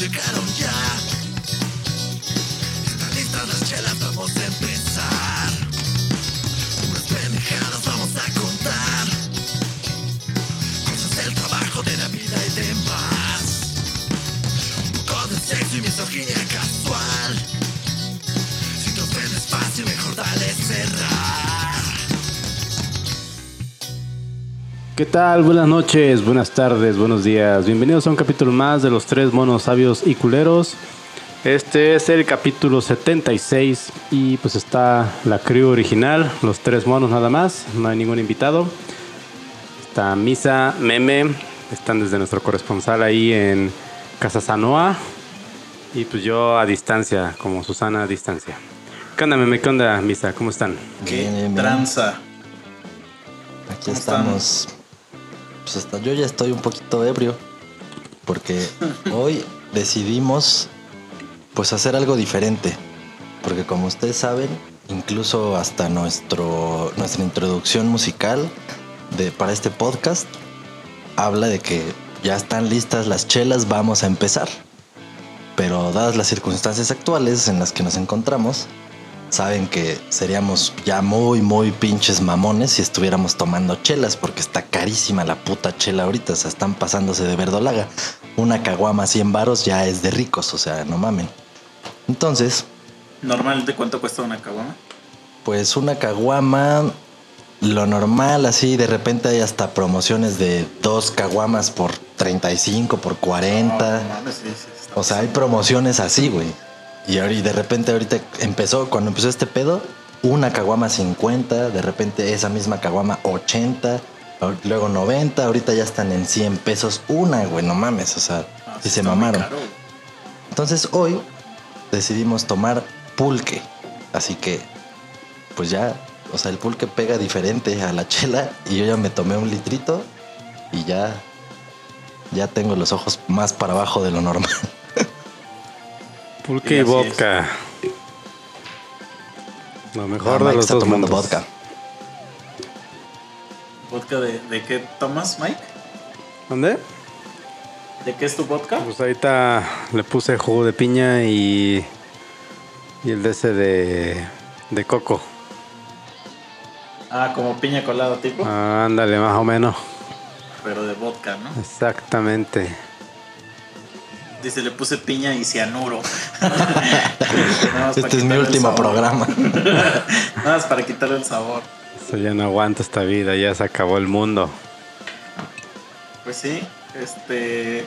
llegaron ya. ¿Qué tal? Buenas noches, buenas tardes, buenos días. Bienvenidos a un capítulo más de los tres monos sabios y culeros. Este es el capítulo 76 y pues está la crew original, los tres monos nada más, no hay ningún invitado. Está Misa, Meme, están desde nuestro corresponsal ahí en Casa Sanoa y pues yo a distancia, como Susana a distancia. ¿Qué onda, Meme? ¿Qué onda, Misa? ¿Cómo están? ¿Qué Bien, bien, bien. tranza? Aquí ¿Cómo estamos. Pues hasta yo ya estoy un poquito ebrio. Porque hoy decidimos pues hacer algo diferente. Porque como ustedes saben, incluso hasta nuestro, nuestra introducción musical de, para este podcast habla de que ya están listas las chelas, vamos a empezar. Pero dadas las circunstancias actuales en las que nos encontramos, saben que seríamos ya muy, muy pinches mamones si estuviéramos tomando chelas, porque está carísima la puta chela ahorita, o sea, están pasándose de verdolaga. Una caguama 100 varos ya es de ricos, o sea, no mamen. Entonces, ¿Normalmente cuánto cuesta una caguama? pues una caguama, lo normal, así de repente hay hasta promociones de dos caguamas por 35, por 40. No, no sí, sí, O sea, hay promociones así, güey. Y y de repente ahorita empezó, cuando empezó este pedo, una caguama 50, de repente esa misma caguama 80, ahor- luego 90, ahorita ya están en 100 pesos una, güey, no mames, o sea, Ah, y se mamaron. Entonces hoy decidimos tomar pulque, así que pues ya, o sea, el pulque pega diferente a la chela y yo ya me tomé un litrito y ya, ya tengo los ojos más para abajo de lo normal. Pulque Y vodka. Lo mejor de Mike los está dos tomando mundos. vodka. ¿Vodka de, de qué tomas, Mike? ¿Dónde? ¿De qué es tu vodka? Pues ahorita le puse jugo de piña y, y el de ese de, de coco. Ah, como piña colada tipo, Ah, ándale, más o menos. pero de vodka, ¿no? Exactamente. Dice, le puse piña y cianuro. Nada más para Este es mi último programa. Nada más para quitarle el sabor. Eso ya no aguanta esta vida, ya se acabó el mundo. Pues sí, este.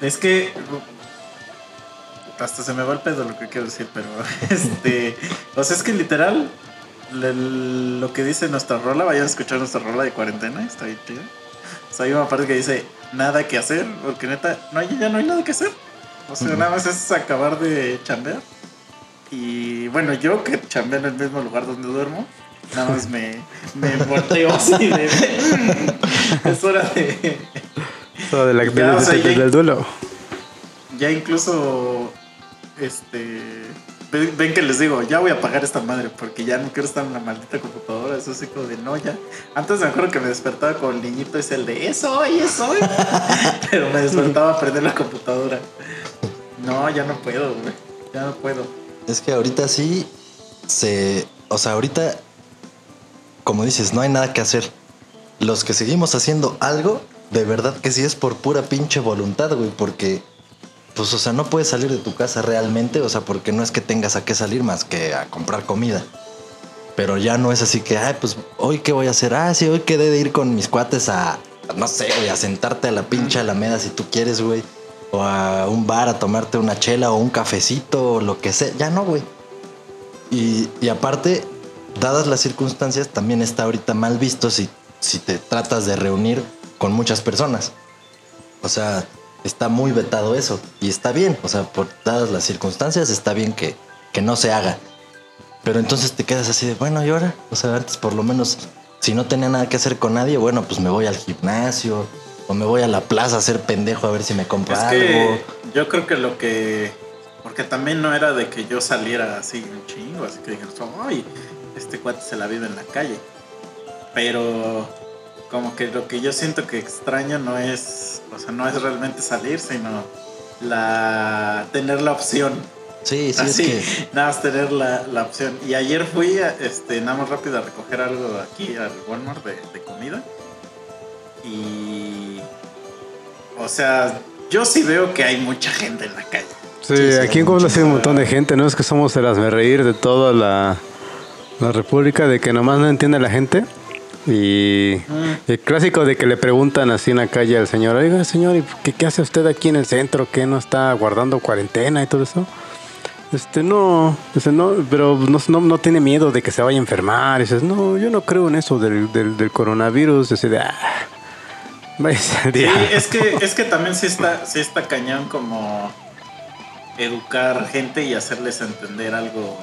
Es que. Hasta se me va el pedo lo que quiero decir, pero. Este. O sea, es que literal. le- lo que dice nuestra rola, vayan a escuchar nuestra rola de cuarentena, está bien chida. O sea, hay una parte que dice nada que hacer, porque neta, no hay, ya no hay nada que hacer. O sea, nada más es acabar de chambear. Y bueno, yo que chambeo en el mismo lugar donde duermo, nada más me, me volteo así de. "Mm, es hora de. Eso de la Ya, del- o sea, del- ya- del duelo. Ya incluso. Este. Ven, que les digo, ya voy a apagar esta madre porque ya no quiero estar en la maldita computadora. Eso así como de no, ya. Antes me acuerdo que me despertaba con el niñito es el de eso hoy, eso hoy. Pero me despertaba a prender la computadora. No, ya no puedo, güey. Ya no puedo. Es que ahorita sí se. O sea, ahorita, como dices, no hay nada que hacer. Los que seguimos haciendo algo, de verdad que sí es por pura pinche voluntad, güey, porque. Pues, o sea, no puedes salir de tu casa realmente, o sea, porque no es que tengas a qué salir más que a comprar comida. Pero ya no es así que, ay, pues, hoy qué voy a hacer. Ah, sí, hoy quedé de ir con mis cuates a, no sé, güey, a sentarte a la pinche alameda si tú quieres, güey. O a un bar a tomarte una chela o un cafecito o lo que sea. Ya no, güey. Y, y aparte, dadas las circunstancias, también está ahorita mal visto si, si te tratas de reunir con muchas personas. O sea, está muy vetado eso. Y está bien. O sea, por dadas las circunstancias, está bien que, que no se haga. Pero entonces te quedas así de, bueno, ¿y ahora? O sea, antes por lo menos, si no tenía nada que hacer con nadie, bueno, pues me voy al gimnasio o me voy a la plaza a hacer pendejo a ver si me compro Es algo. que yo creo que lo que. Porque también no era de que yo saliera así un chingo, así que dijeras, ay, este cuate se la vive en la calle. Pero como que lo que yo siento que extraño no es, o sea, no es realmente salir, sino la tener la opción. Sí, sí, Así, es que. nada más tener la, la opción. Y ayer fui, a, este, nada más rápido a recoger algo aquí al Walmart de, de comida. Y. O sea, yo sí veo que hay mucha gente en la calle. Sí, aquí en Puebla sí hay un montón de gente, ¿no? Es que somos el reír de toda la, la república, de que nomás no entiende la gente. Y el clásico de que le preguntan así en la calle al señor, oiga señor, ¿y qué, qué hace usted aquí en el centro? ¿Qué no está guardando cuarentena y todo eso? Este, no, dice, no, pero no, no, no tiene miedo de que se vaya a enfermar. Dices, no, yo no creo en eso del, del, del coronavirus. Dice, de, ah, Sí, día". es que, es que también sí está, sí está cañón como educar gente y hacerles entender algo.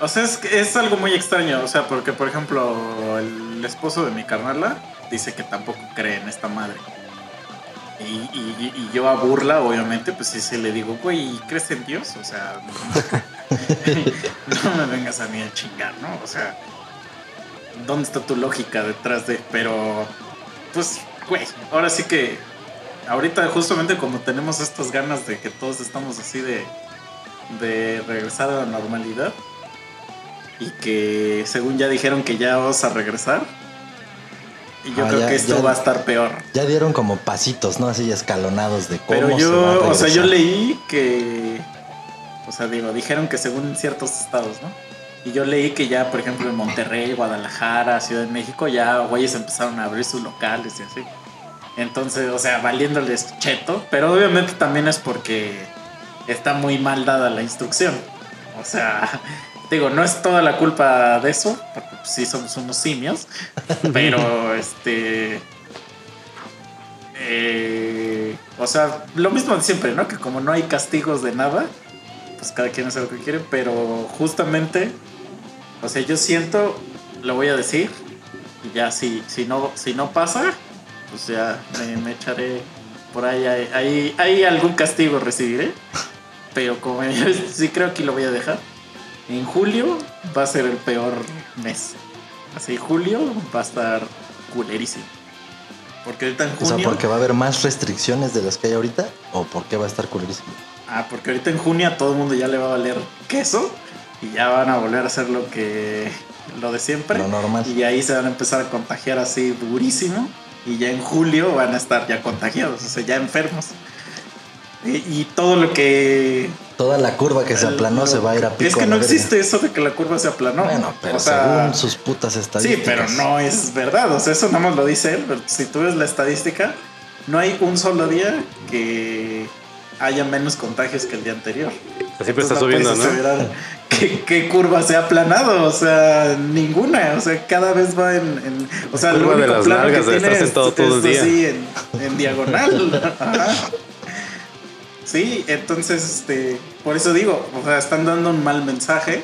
O sea, es, es algo muy extraño. O sea, porque, por ejemplo, el esposo de mi carnala dice que tampoco cree en esta madre. Y, y- yo a burla, obviamente, pues sí, sí le digo, güey, ¿crees en Dios? O sea, no me vengas a mí a chingar, ¿no? O sea, ¿dónde está tu lógica detrás de...? Pero, pues, güey, ahora sí que ahorita justamente como tenemos estas ganas de que todos estamos así de, de regresar a la normalidad y que según ya dijeron que ya vamos a regresar, y yo Ah, creo ya- que esto ya- va a estar peor. Ya dieron como pasitos, ¿no? Así escalonados de cómo Pero se va a yo, o sea, yo leí que, o sea, digo, dijeron que según ciertos estados, ¿no? Y yo leí que ya, por ejemplo, en Monterrey, Guadalajara, Ciudad de México, ya güeyes empezaron a abrir sus locales y así. Entonces, o sea, valiéndoles cheto, pero obviamente también es porque está muy mal dada la instrucción. O sea, digo, no es toda la culpa de eso, porque pues, sí somos unos simios, pero este... eh, o sea, lo mismo de siempre, ¿no? Que como no hay castigos de nada, pues cada quien hace lo que quiere, pero justamente, o sea, yo siento, lo voy a decir, y ya si, si, no, si no pasa, pues ya me, me echaré por ahí, ahí, ahí, ahí algún castigo recibiré, pero como yo sí creo que lo voy a dejar, en julio va a ser el peor mes. Así, julio va a estar culerísimo. Porque ahorita en O sea, junio... porque va a haber más restricciones de las que hay ahorita o porque va a estar culerísimo. Ah, porque ahorita en junio a todo el mundo ya le va a valer queso y ya van a volver a hacer lo que lo de siempre. Lo normal. Y ahí se van a empezar a contagiar así durísimo y ya en julio van a estar ya contagiados, o sea, ya enfermos. Y, y todo lo que Toda la curva que se aplanó se va a ir a pico. Es que la no existe eso de que la curva se aplanó. Bueno, pero O sea, según sus putas Sí, estadísticas. pero no es verdad. O sea, eso nada más lo dice él. Pero si tú ves la estadística, no hay un solo día que haya menos contagios que el día anterior. Siempre está subiendo, ¿no? ¿Qué, qué curva se ha aplanado? O sea, ninguna. O sea, cada vez va en. en- o sea, curva lo de único las plano nalgas que de tiene estar es, sentado todo el día. así en, en diagonal. Ajá. Sí, entonces, este, por eso digo, o sea, están dando un mal mensaje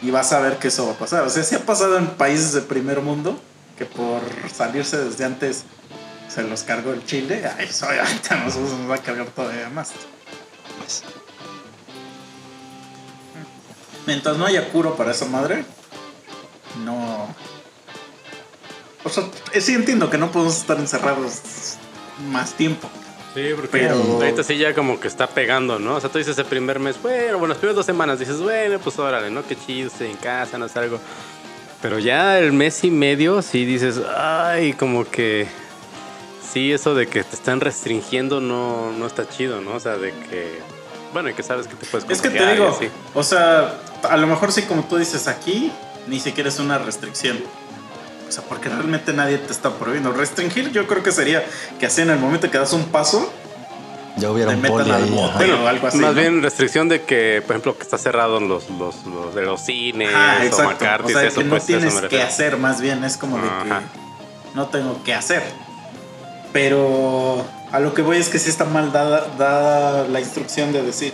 y vas a ver que eso va a pasar. O sea, sí ha pasado en países de primer mundo que por salirse desde antes se los cargó el Chile. Ay, eso ahorita a nosotros nos va a cargar todavía más. Pues, Mientras no haya curo para esa madre, no. O sea, sí entiendo que no podemos estar encerrados más tiempo. Sí, porque Pero- ahorita sí ya como que está pegando, ¿no? O sea, tú dices el primer mes, bueno, bueno, las primeras dos semanas dices, bueno, pues órale, ¿no? Qué chido, estoy en casa, no salgo. Pero ya el mes y medio sí dices, ay, como que sí, eso de que te están restringiendo no, no está chido, ¿no? O sea, de que, bueno, y que sabes que te puedes Es que te digo, o sea, a lo mejor sí, como tú dices aquí, ni siquiera es una restricción. O sea, porque realmente nadie te está prohibiendo. Restringir, yo creo que sería que así en el momento que das un paso, ya hubiera te un metan poli al ahí. o algo así. Más ¿no? bien restricción de que, por ejemplo, que está cerrado los, los, los de los cines Ah, o exacto. O McCarthy, sea, eso, que no pues, eso tienes que hacer, más bien es como de que no tengo que hacer. Pero a lo que voy es que sí está mal dada, dada la instrucción de decir,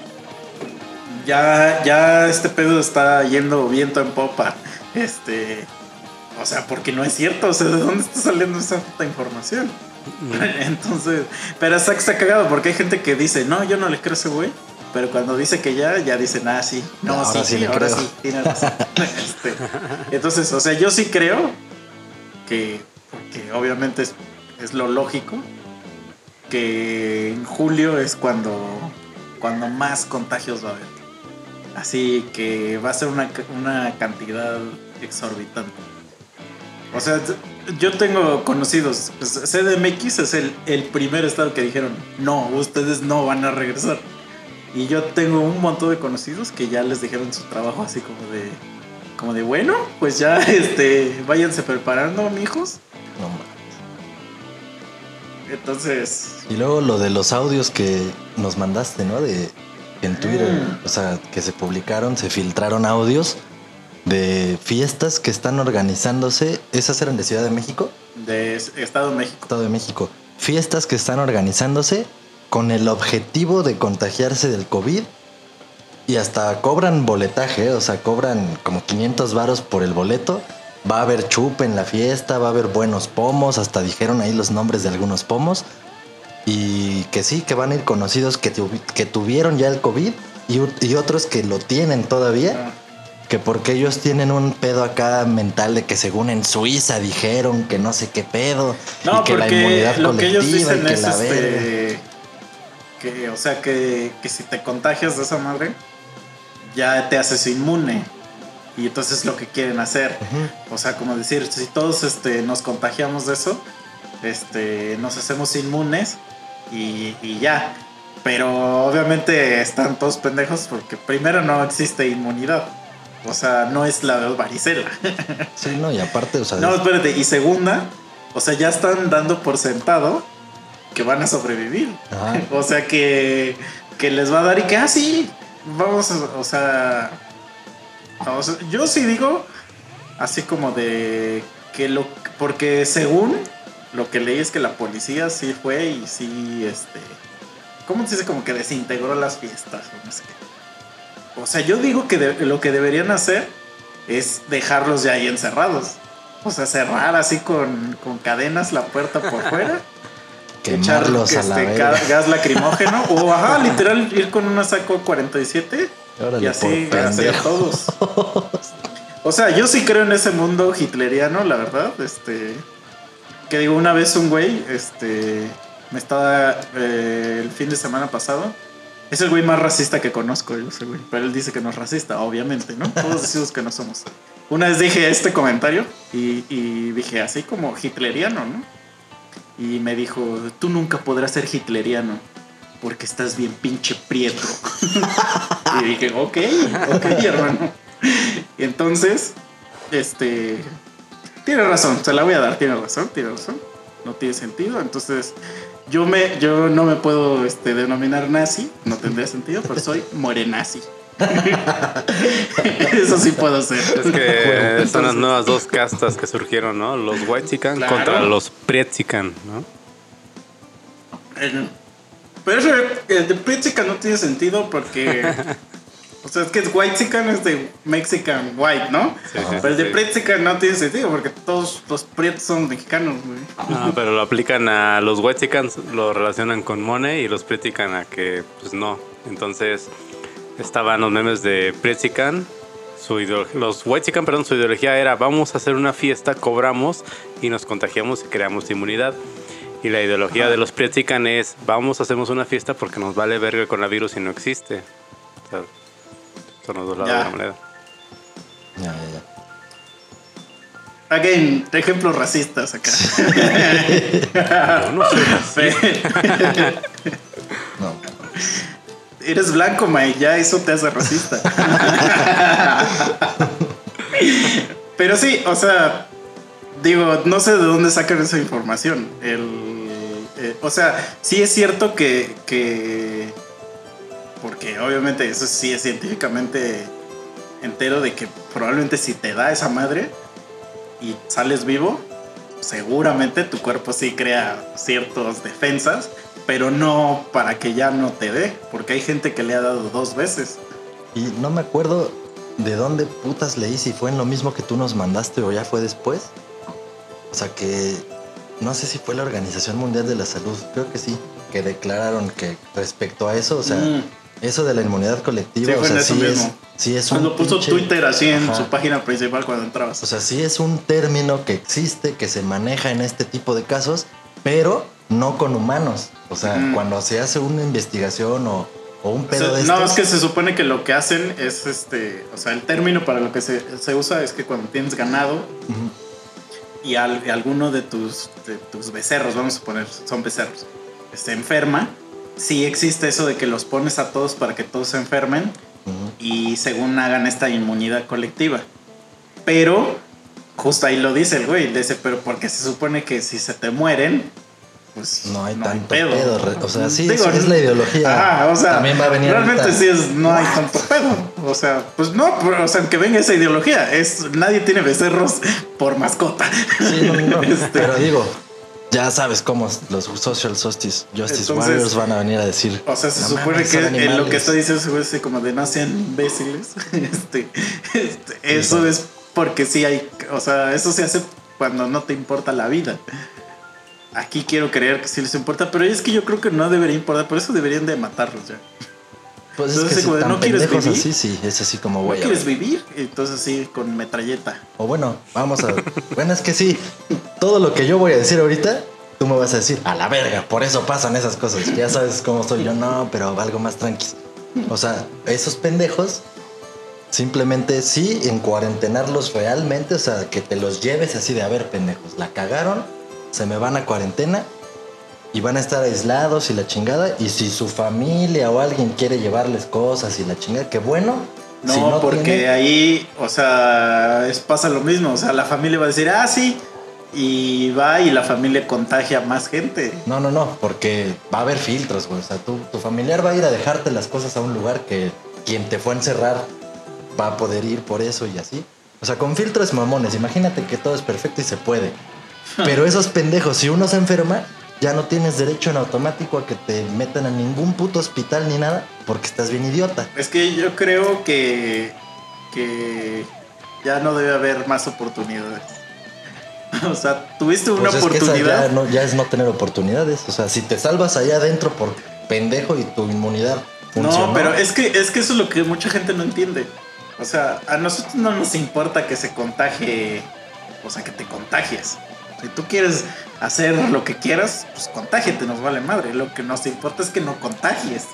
ya, ya este pedo está yendo viento en popa. Este, o sea, porque no es cierto. O sea, ¿de dónde está saliendo esa información? Entonces, pero está, está cagado porque hay gente que dice, no, yo no le creo a ese güey. Pero cuando dice que ya, ya dicen, ah, sí, no, Ahora sí, sí ahora creo. sí, tiene razón. Este, entonces, o sea, yo sí creo que, porque obviamente es, es lo lógico, que en julio es cuando, cuando más contagios va a haber. Así que va a ser una, una cantidad exorbitante. O sea, yo tengo conocidos, pues, CDMX es el, el primer estado que dijeron, no, ustedes no van a regresar. Y yo tengo un montón de conocidos que ya les dijeron su trabajo así como de, como de, bueno, pues ya, este, váyanse preparando, mijos. No mames. Entonces, Y luego lo de los audios que nos mandaste, ¿no? De en Twitter, Mm. o sea, que se publicaron, se filtraron audios de fiestas que están organizándose. ¿Esas eran de Ciudad de México? de Estado de México. Estado de México. Fiestas que están organizándose con el objetivo de contagiarse del COVID y hasta cobran boletaje, o sea, cobran como 500 varos por el boleto. Va a haber chupe en la fiesta, va a haber buenos pomos, hasta dijeron ahí los nombres de algunos pomos. Y que sí, que van a ir conocidos que, tuvi- que tuvieron ya el COVID y, y otros que lo tienen todavía. Que porque ellos tienen un pedo acá mental de que según en Suiza dijeron que no sé qué pedo. No, y que la inmunidad lo que ellos colectiva y dicen que es la este, que, o sea, que, que si te contagias de esa madre, ya te haces inmune. Y entonces es lo que quieren hacer. O sea, como decir, si todos este, nos contagiamos de eso, este, nos hacemos inmunes y, y ya. Pero obviamente están todos pendejos porque primero no existe inmunidad. O sea, no es la varicela. Sí, no, y aparte, o sea, No, espérate. Y segunda, o sea, ya están dando por sentado que van a sobrevivir. ajá, O sea, que, que les va a dar y que, ah, sí, vamos, a- o sea, sea, yo sí digo, así como de que lo, porque según lo que leí es que la policía sí fue y sí, este, ¿cómo se dice? Como que desintegró las fiestas o no sé qué. O sea, yo digo que de- lo que deberían hacer es dejarlos ya ahí encerrados. O sea, cerrar así con, con cadenas la puerta por fuera quemarlos echar, a la este, verga. ga- gas lacrimógeno o ajá, literal ir con una saco 47 Órale, y así hacer todos. O sea, yo sí creo en ese mundo hitleriano, la verdad, este que digo una vez un güey, este me estaba eh, el fin de semana pasado es el güey más racista que conozco, güey. Pero él dice que no es racista, obviamente, ¿no? Todos decimos que no somos. Una vez dije este comentario y, y dije así como hitleriano, ¿no? Y me dijo, tú nunca podrás ser hitleriano porque estás bien pinche prieto. y dije, ok, ok, hermano. Y entonces, este, tiene razón, se la voy a dar, tiene razón, tiene razón. No tiene sentido, entonces yo me, yo no me puedo este, denominar nazi, no tendría sentido, pero soy morenazi. Eso sí puedo ser. Es que son las nuevas dos castas que surgieron, ¿no? Los Whitezican Claro. contra los Prietzican, ¿no? Pero eso, el de Pritzica no tiene sentido porque. o sea, es que es Whitezican es de Mexican White, ¿no? Sí, sí, pero el de sí. Pritzica no tiene sentido porque todos los prietos son mexicanos, güey. No, pero lo aplican a los Whitexicans, lo relacionan con Money y los Prietzican a que, pues no. Entonces, estaban los memes de Prietzican. Su ideología, los Whitexicans, perdón, su ideología era vamos a hacer una fiesta, cobramos y nos contagiamos y creamos inmunidad. Y la ideología de los Prietzican es vamos, hacemos una fiesta porque nos vale verga el coronavirus y no existe. O sea, son los dos lados Ya. de la moneda. Ya, ya, ya. Again, ejemplos racistas acá. Yo no soy racista. No, Eres blanco, May, ya eso te hace racista. Pero sí, o sea, digo, no sé de dónde sacan esa información. El, eh, o sea, sí es cierto que, que. Porque obviamente eso sí es científicamente entero de que probablemente si te da esa madre y sales vivo, seguramente tu cuerpo sí crea ciertas defensas, pero no para que ya no te dé, porque hay gente que le ha dado dos veces. Y no me acuerdo de dónde putas leí si fue en lo mismo que tú nos mandaste o ya fue después. O sea que no sé si fue la Organización Mundial de la Salud, creo que sí, que declararon que respecto a eso, o sea, Mm. Eso de la inmunidad colectiva, Sí, o sea, eso sí es, mismo. sí es un Cuando puso pinche- Twitter así en Ajá. su página principal cuando entrabas. O sea, sí es un término que existe, que se maneja en este tipo de casos pero no con humanos. O sea, Ujú. cuando se hace una investigación o, o un O pedo sea, de no, estos, es que se supone que lo que hacen es este. O sea, el término para lo que se, se usa es que cuando tienes ganado y, al- y alguno de tus, de tus becerros, vamos a poner, son becerros, se enferma, sí existe eso de que los pones a todos para que todos se enfermen Ujú. y según hagan esta inmunidad colectiva. Pero, justo ahí lo dice el güey, dice, pero porque se supone que si se te mueren, pues No hay tanto pedo, re- o sea, sí, Digo, es la ideología. Ajá, o sea, También va a venir realmente ahorita. sí es, no hay tanto pedo. O sea, pues no, pero, o sea, aunque venga esa ideología, es, nadie tiene becerros por mascota. Sí, no, no, Este, Pero digo, ya sabes cómo los social justice, justice Entonces- warriors van a venir a decir. O sea, se "No supone mames, que en lo animales". que está diciendo es como de no sean imbéciles. Este, este, eso es porque sí hay, o sea, eso se hace cuando no te importa la vida. Aquí quiero creer que sí les importa, pero es que yo creo que no debería importar, por eso deberían de matarlos ya. Pues es entonces, que si de, ¿no quieres vivir? así, sí, es así como ¿No güey. quieres vivir? Entonces sí, con metralleta. O bueno, vamos a. bueno, es que sí, todo lo que yo voy a decir ahorita, tú me vas a decir, a la verga, por eso pasan esas cosas. Ya sabes cómo soy yo, no, pero algo más tranqui. O sea, esos pendejos, simplemente sí, en cuarentenarlos realmente, o sea, que te los lleves así de, a ver, pendejos, la cagaron, se me van a cuarentena y van a estar aislados y la chingada. Y si su familia o alguien quiere llevarles cosas y la chingada, que bueno. No, si porque tiene- ahí, o sea, es, pasa lo mismo. O sea, la familia va a decir, ah, sí. Y va y la familia contagia a más gente. No, no, no, porque va a haber filtros, güey. O sea, tu, tu familiar va a ir a dejarte las cosas a un lugar que quien te fue a encerrar va a poder ir por eso y así. O sea, con filtros mamones, imagínate que todo es perfecto y se puede. Pero esos pendejos, si uno se enferma, ya no tienes derecho en automático a que te metan a ningún puto hospital ni nada, porque estás bien idiota. Es que yo creo que, que ya no debe haber más oportunidades. O sea, tuviste una Pues es que esa oportunidad. ya, no- ya es no tener oportunidades. O sea, si te salvas allá adentro por pendejo y tu inmunidad funcionó. No, pero es que, es que eso es lo que mucha gente no entiende. O sea, a nosotros no nos importa que se contagie, o sea, que te contagies. Si tú quieres hacer lo que quieras, pues contágiate, nos vale madre. Lo que nos importa es que no contagies.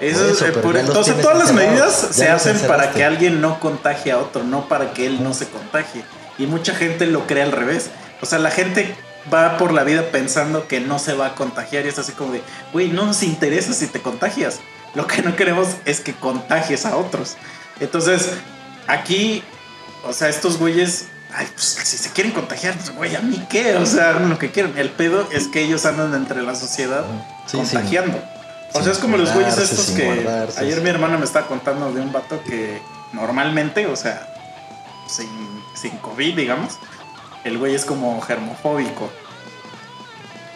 Eso, Por es- eso, eh, por- entonces todas las medidas se hacen para que alguien no contagie a otro, no para que él no se contagie. Y mucha gente lo cree al revés. O sea, la gente va por la vida pensando que no se va a contagiar y es así como de, güey, no nos interesa si te contagias. Lo que no queremos es que contagies a otros. Entonces, aquí, o sea, estos güeyes, ay, pues si se quieren contagiar, pues, güey, a mí qué, o sea, hagan lo que quieran. El pedo es que ellos andan entre la sociedad Sí, sí. contagiando. o sea, es como los güeyes estos que guardarse, ayer mi hermana me estaba contando de un vato que normalmente, o sea, sin, sin COVID, digamos, el güey es como germofóbico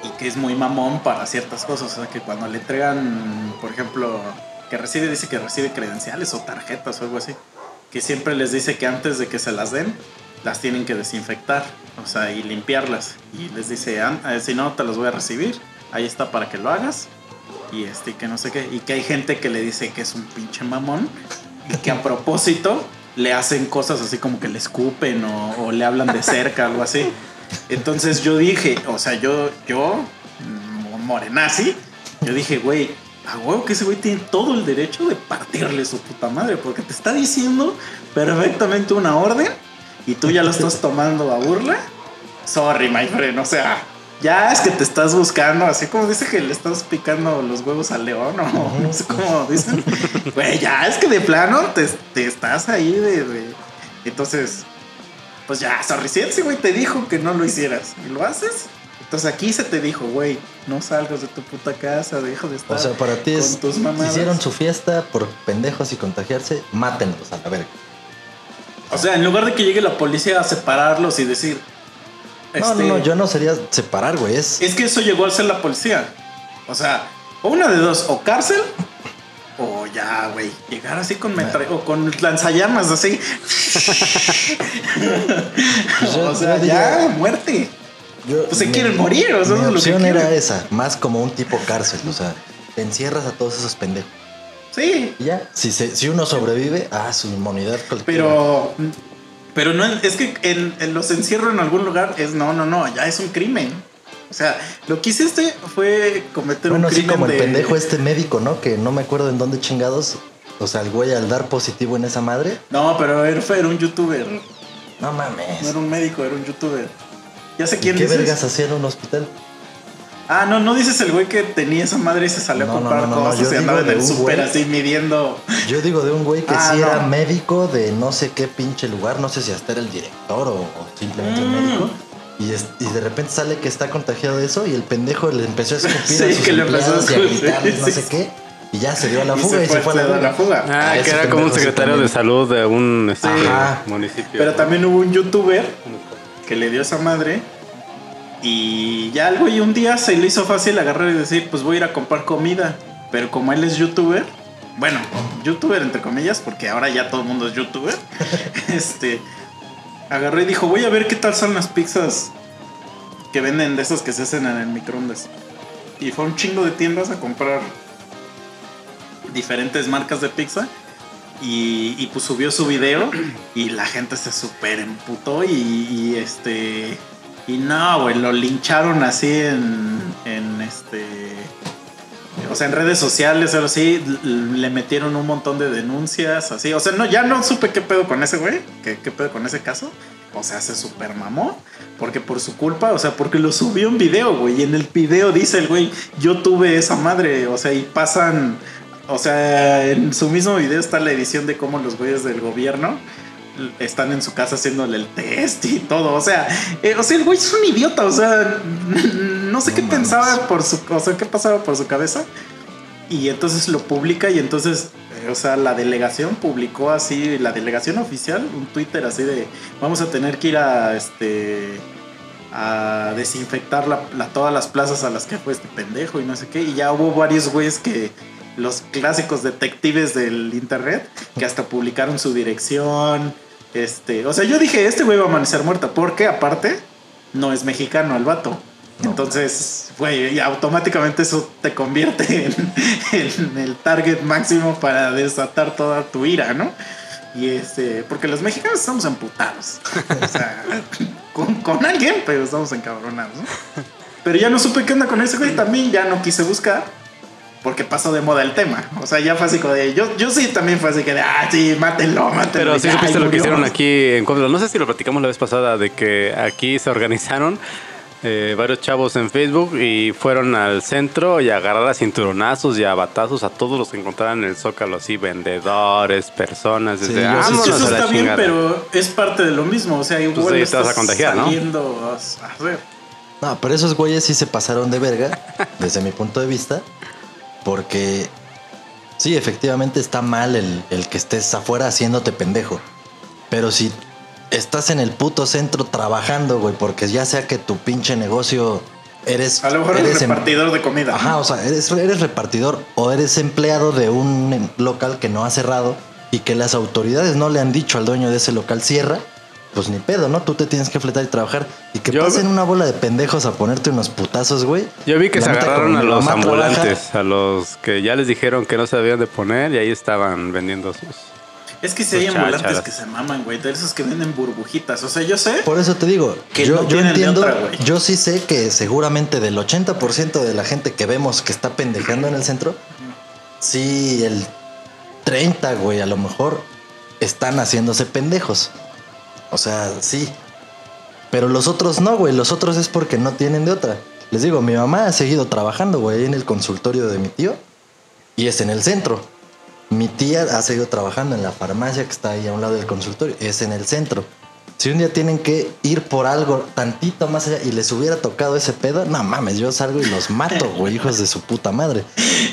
y que es muy mamón para ciertas cosas. O sea, que cuando le entregan, por ejemplo, que recibe, dice que recibe credenciales o tarjetas o algo así, que siempre les dice que antes de que se las den, las tienen que desinfectar, o sea, y limpiarlas. Y les dice, "An- eh, si no, te los voy a recibir, ahí está para que lo hagas. Y este, que no sé qué. Y que hay gente que le dice que es un pinche mamón y que a propósito le hacen cosas así como que le escupen o, o le hablan de cerca, algo así. Entonces yo dije, o sea, yo, yo, mm, morenazi, yo dije, güey, a huevo que ese güey tiene todo el derecho de partirle su puta madre, porque te está diciendo perfectamente una orden y tú ya lo estás tomando a burla. Sorry, my friend, o sea, ya es que te estás buscando, así como dice que le estás picando los huevos al león, o no sé cómo dicen. Güey, ya es que de plano te, te estás ahí de, de- Entonces, pues ya, sorry, si ese güey te dijo que no lo hicieras y lo haces, entonces aquí se te dijo, güey, no salgas de tu puta casa, deja de estar O sea, para ti con es. tus mamadas. Hicieron su fiesta por pendejos y contagiarse, mátenlos a la verga. O sea, en lugar de que llegue la policía a separarlos y decir... No, este, no, no, yo no sería separar, güey. Es. Es que eso llegó a ser la policía. O sea, o una de dos, o cárcel, o ya, güey, llegar así con metra o con lanzallamas así. Pues o sea, ya, muerte. yo- pues se mi- quieren morir, o sea, mi eso es lo que opción era quieren. esa, más como un tipo cárcel. O sea, te encierras a todos esos pendejos. Sí, Y ya, si, se- si uno sobrevive, ah, su inmunidad pero. Pero no es que en, en los encierro en algún lugar es no, no, no, ya es un crimen. O sea, lo que hiciste fue cometer Bueno, un sí, crimen como el de... pendejo este médico, ¿no? Que no me acuerdo en dónde chingados. O sea, el güey al dar positivo en esa madre. No, pero él fue, era un youtuber. No mames. No era un médico, era un youtuber. Ya sé ¿Y quién ¿Qué dices. vergas hacía en un hospital? Ah, no, no dices el güey que tenía esa madre y se salió No, a no, comprar no, no, no, cosas y andaba en el súper así midiendo. Yo digo de un güey que Ah, sí no. era médico de no sé qué pinche lugar, no sé si hasta era el director o, o simplemente Mm. médico. Y, es- y de repente sale que está contagiado de eso y el pendejo le empezó a escupir Sí, a sus que le empezó a empleados y a escupir, gritarles no sí, sé sí. qué. Y ya se dio a la y fuga y se fue a la, la fuga. Ah, que era como un secretario de salud de un este, municipio. Pero también hubo un youtuber que le dio esa madre. Y ya algo y un día se le hizo fácil agarrar y decir, pues voy a ir a comprar comida. Pero como él es youtuber, bueno, youtuber entre comillas, porque ahora ya todo el mundo es youtuber, este, agarró y dijo, voy a ver qué tal son las pizzas que venden de esas que se hacen en el microondas. Y fue un chingo de tiendas a comprar diferentes marcas de pizza. Y, y, pues subió su video y la gente se super emputó y, y, este y no, güey, lo lincharon así en, en este o sea, en redes sociales, algo así, le metieron un montón de denuncias, así, o sea, no, ya no supe qué pedo con ese güey, qué, qué pedo con ese caso, o sea, se super mamó, porque por su culpa, o sea, porque lo subió en video, güey, y en el video dice el güey, yo tuve esa madre, o sea, y pasan, o sea, en su mismo video está la edición de cómo los güeyes del gobierno están en su casa haciéndole el test y todo. O sea, eh, o sea, el güey es un idiota. O sea, no sé No qué pensaba por su, o sea, qué pasaba por su cabeza. Y entonces lo publica y entonces, eh, o sea, la delegación publicó así, la delegación oficial, un Twitter así de, vamos a tener que ir a, este, a desinfectar la, la- todas las plazas a las que fue este pendejo y no sé qué. Y ya hubo varios güeyes que, los clásicos detectives del internet, que hasta publicaron su dirección. Este, o sea, yo dije, este güey va a amanecer muerto, porque aparte no es mexicano el vato. Entonces, güey, y automáticamente eso te convierte en, en el target máximo para desatar toda tu ira, ¿no? Y este, porque los mexicanos estamos emputados. O sea, con, con alguien, pero estamos encabronados, ¿no? Pero ya no supe qué onda con ese güey también, ya no quise buscar. Porque pasó de moda el tema. O sea, ya fue así como de. Yo, yo sí también fue así que de. Ah, sí, mátenlo, mátenlo. Pero sí supiste lo que hicieron aquí en Cuautla. No sé si lo platicamos la vez pasada de que aquí se organizaron eh, varios chavos en Facebook y fueron al centro y agarrar a cinturonazos y a batazos a todos los que encontraran en el Zócalo, así vendedores, personas. Sí, Desde, sí- Sí, "Vámonos sí, eso está bien, chingada". pero es parte de lo mismo. O sea, igual Pues ahí te vas a estás contagiar, ¿no? saliendo a- a ver. No, pero esos güeyes sí se pasaron de verga, desde mi punto de vista, porque sí, efectivamente está mal el, el que estés afuera haciéndote pendejo. Pero si estás en el puto centro trabajando, güey, porque ya sea que tu pinche negocio eres. A lo mejor eres em- repartidor de comida. Ajá, o sea, eres, eres repartidor o eres empleado de un local que no ha cerrado y que las autoridades no le han dicho al dueño de ese local cierra, pues ni pedo, ¿no? Tú te tienes que fletar y trabajar y que Yo- pasen una bola de pendejos a ponerte unos putazos, güey. Yo vi que La se agarraron a los trabaja- ambulantes, a los que ya les dijeron que no se debían de poner y ahí estaban vendiendo sus... Es que si hay ambulantes que se maman, güey. De esos que venden burbujitas. O sea, yo sé. Por eso te digo, Que yo, no entiendo, otra, yo sí sé que seguramente del 80% de la gente que vemos que está pendejando en el centro, sí, el 30, güey, a lo mejor están haciéndose pendejos. O sea, sí. Pero los otros no, güey. Los otros es porque no tienen de otra. Les digo, mi mamá ha seguido trabajando, güey, en el consultorio de mi tío. Y es en el centro. Mi tía ha seguido trabajando en la farmacia que está ahí a un lado del consultorio. Es en el centro. Si un día tienen que ir por algo tantito más allá y les hubiera tocado ese pedo, no mames, yo salgo y los mato, güey, hijos de su puta madre.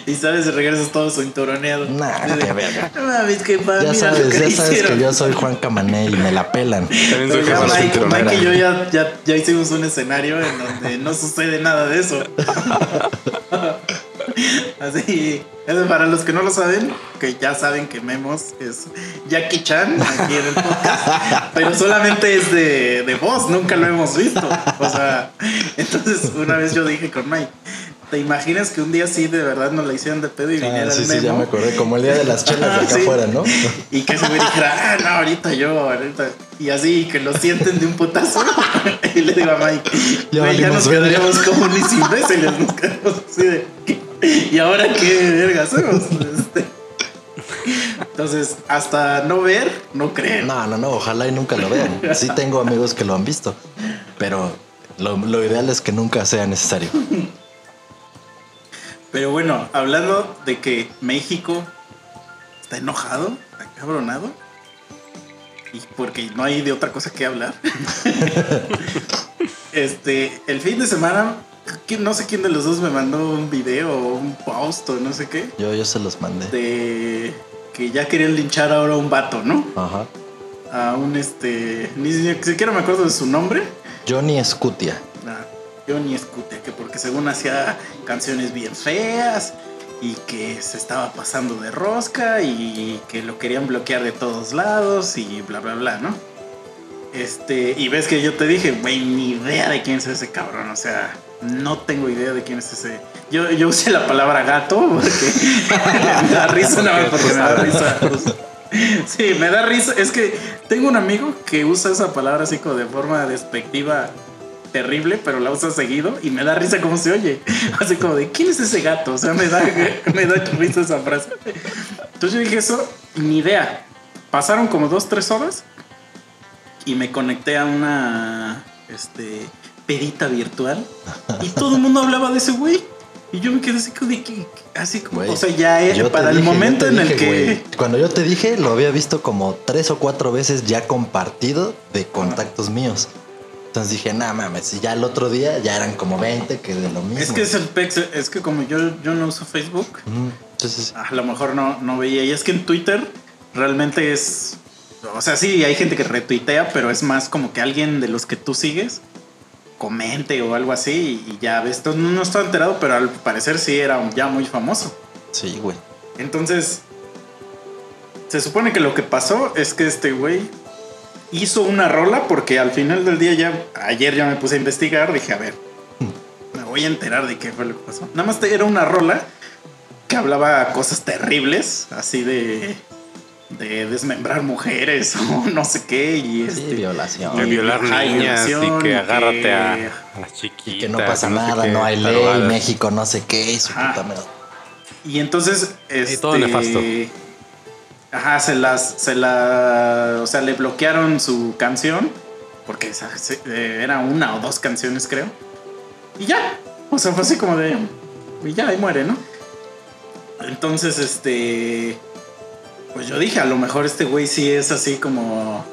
Y sabes, regresas todo cinturoneado. Nah, qué verga. No mames, que pa, Ya sabes, que ya sabes que yo soy Juan Camané y me la pelan. También soy Pero la Mike. Mike y yo ya, ya, ya hicimos un escenario en donde no sucede nada de eso. Así, para los que no lo saben, que ya saben que Memos es Jackie Chan aquí en el podcast, pero solamente es de, de voz, nunca lo hemos visto. O sea, entonces una vez yo dije con Mike, ¿Te imaginas que un día sí de verdad nos la hicieron de pedo y viniera Ah, sí, el sí, ya memo? me acordé. Como el día de las chelas de acá Sí. afuera, ¿no? Y que ese güey dijera, ah, no, ahorita yo, ahorita. Y así, que lo sienten de un putazo. y le digo a Mike, Ya ya nos verga". quedaríamos como unos imbéciles. Nos quedamos así de, ¿qué? ¿Y ahora qué verga hacemos? Este, Entonces, hasta no ver, no creer. No, no, no, ojalá y nunca lo vean. Sí tengo amigos que lo han visto, pero lo, lo ideal es que nunca sea necesario. Pero bueno, hablando de que México está enojado, está cabronado, y porque no hay de otra cosa que hablar. este, el fin de semana, no sé quién de los dos me mandó un video o un post o no sé qué, Yo, yo se los mandé. de que ya querían linchar ahora a un vato, ¿no? Ajá. A un este, ni siquiera me acuerdo de su nombre. Johnny Scutia. Ah, Johnny Scutia, que porque según hacía canciones bien feas y que se estaba pasando de rosca y que lo querían bloquear de todos lados y bla bla bla, ¿no? Este, y ves que yo te dije, güey, ni idea de quién es ese cabrón, o sea, no tengo idea de quién es ese. Yo, yo usé la palabra gato porque me da risa, no, porque me da risa. Sí, me da risa. Es que tengo un amigo que usa esa palabra así como de forma despectiva terrible, pero la usa seguido y me da risa cómo se oye. Así como de, ¿quién es ese gato? O sea, me da, me da risa esa frase. Entonces yo dije eso, ni idea. Pasaron como dos, tres horas y me conecté a una este, pedita virtual y todo el mundo hablaba de ese güey. Y yo me quedé así como de que, así como, Güey, o sea, ya te para el dije, momento en el dije, que... güey, cuando yo te dije, lo había visto como tres o cuatro veces ya compartido de contactos míos. Entonces dije, nada mames, y ya el otro día ya eran como 20 que de lo mismo. Es que es el pex, es que como yo, yo no uso Facebook, Mm, Entonces, a lo mejor no, no veía. Y es que en Twitter realmente es. O sea, sí, hay gente que retuitea, pero es más como que alguien de los que tú sigues comente o algo así y, ya ves. No, no estaba enterado, pero al parecer sí era ya muy famoso. sí, güey. Entonces, se supone que lo que pasó es que este güey hizo una rola porque al final del día ya, ayer ya me puse a investigar, dije, a ver, me voy a enterar de qué fue lo que pasó. Nada más era una rola que hablaba cosas terribles, así de, de desmembrar mujeres o no sé qué, y Sí, este... violación. De Y- violar y niñas y que y agárrate que- a, a las chiquitas. Y que no pasa nada, qué, no hay ley, tarugadas. México no sé qué, y su puta. Y entonces, este, todo nefasto. Ajá, se las, se la, o sea, le bloquearon su canción porque esa- se- eh, era una o dos canciones, creo. Y ya, o sea, fue así como de, y ya, ahí muere, ¿no? Entonces, este, pues yo dije, a lo mejor este güey sí es así como,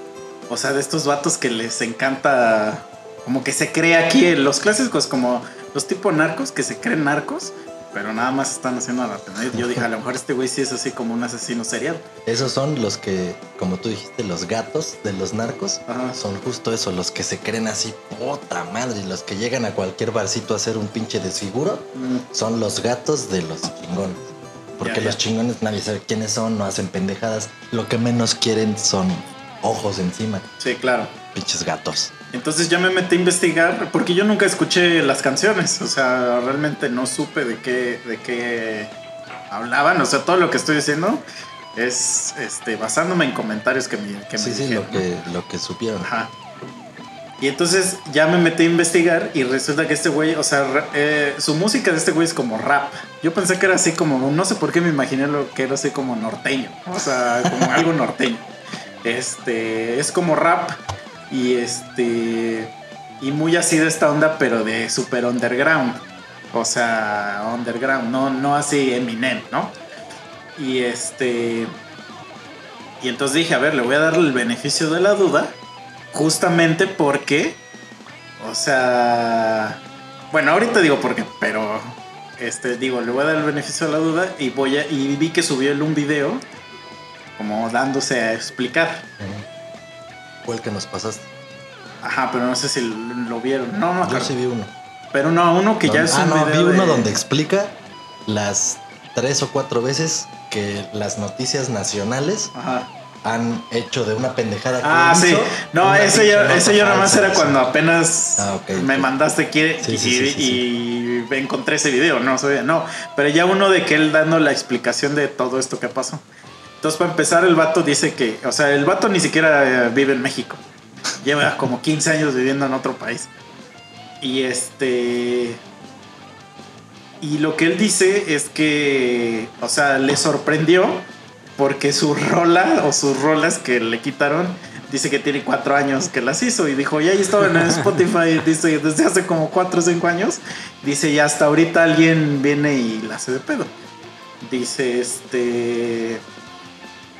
o sea, de estos vatos que les encanta, como que se cree aquí, los clásicos como los tipo narcos, que se creen narcos, pero nada más están haciendo la. Yo dije, a lo mejor este güey sí es así como un asesino serial. Esos son los que, como tú dijiste, los gatos de los narcos. Ajá. Son justo eso, los que se creen así, puta madre, y los que llegan a cualquier barcito a hacer un pinche desfiguro, Mm, son los gatos de los chingones. Porque Ya, ya. los chingones nadie sabe quiénes son, no hacen pendejadas. Lo que menos quieren son ojos encima, Sí, claro. pinches gatos. Entonces ya me metí a investigar porque yo nunca escuché las canciones, o sea, realmente no supe de qué, de qué hablaban, o sea, todo lo que estoy diciendo es este, basándome en comentarios que me, que me sí, sí, dijeron, lo que, lo que supieron. Ajá. Y entonces ya me metí a investigar y resulta que este güey, o sea, eh, su música de este güey es como rap. Yo pensé que era así como, no sé por qué me imaginé lo que era así como norteño, o sea, como algo norteño. Este, es como rap y este, y muy así de esta onda, pero de super underground. O sea, underground, no, no así Eminem, ¿no? Y este, y entonces dije, a ver, le voy a dar el beneficio de la duda, justamente porque, o sea, bueno, ahorita digo por qué, pero este, digo, le voy a dar el beneficio de la duda y voy a, y vi que subió él un video como dándose a explicar. Fue el que nos pasaste. Ajá, pero no sé si lo vieron. No, no, Yo sí vi uno. Pero no, uno que ya es ah, un no, video vi uno de- donde explica las tres o cuatro veces que las noticias nacionales Ajá. Han hecho de una pendejada que Ah, sí. No, una ese pinche ya, nota ese ya nada más falsa, era cuando apenas Ah, me mandaste Sí, y, sí, sí, sí, y y encontré ese video, no, no. Pero ya uno de que él dando la explicación de todo esto que pasó. Entonces, para empezar, el vato dice que, o sea, el vato ni siquiera eh, vive en México. Lleva como 15 años viviendo en otro país. Y este. Y lo que él dice es que, o sea, le sorprendió porque su rola o sus rolas que le quitaron, dice que tiene cuatro años que las hizo y dijo, ya estaban en Spotify, dice, desde hace como cuatro o cinco años, dice, y hasta ahorita alguien viene y la hace de pedo. Dice, este...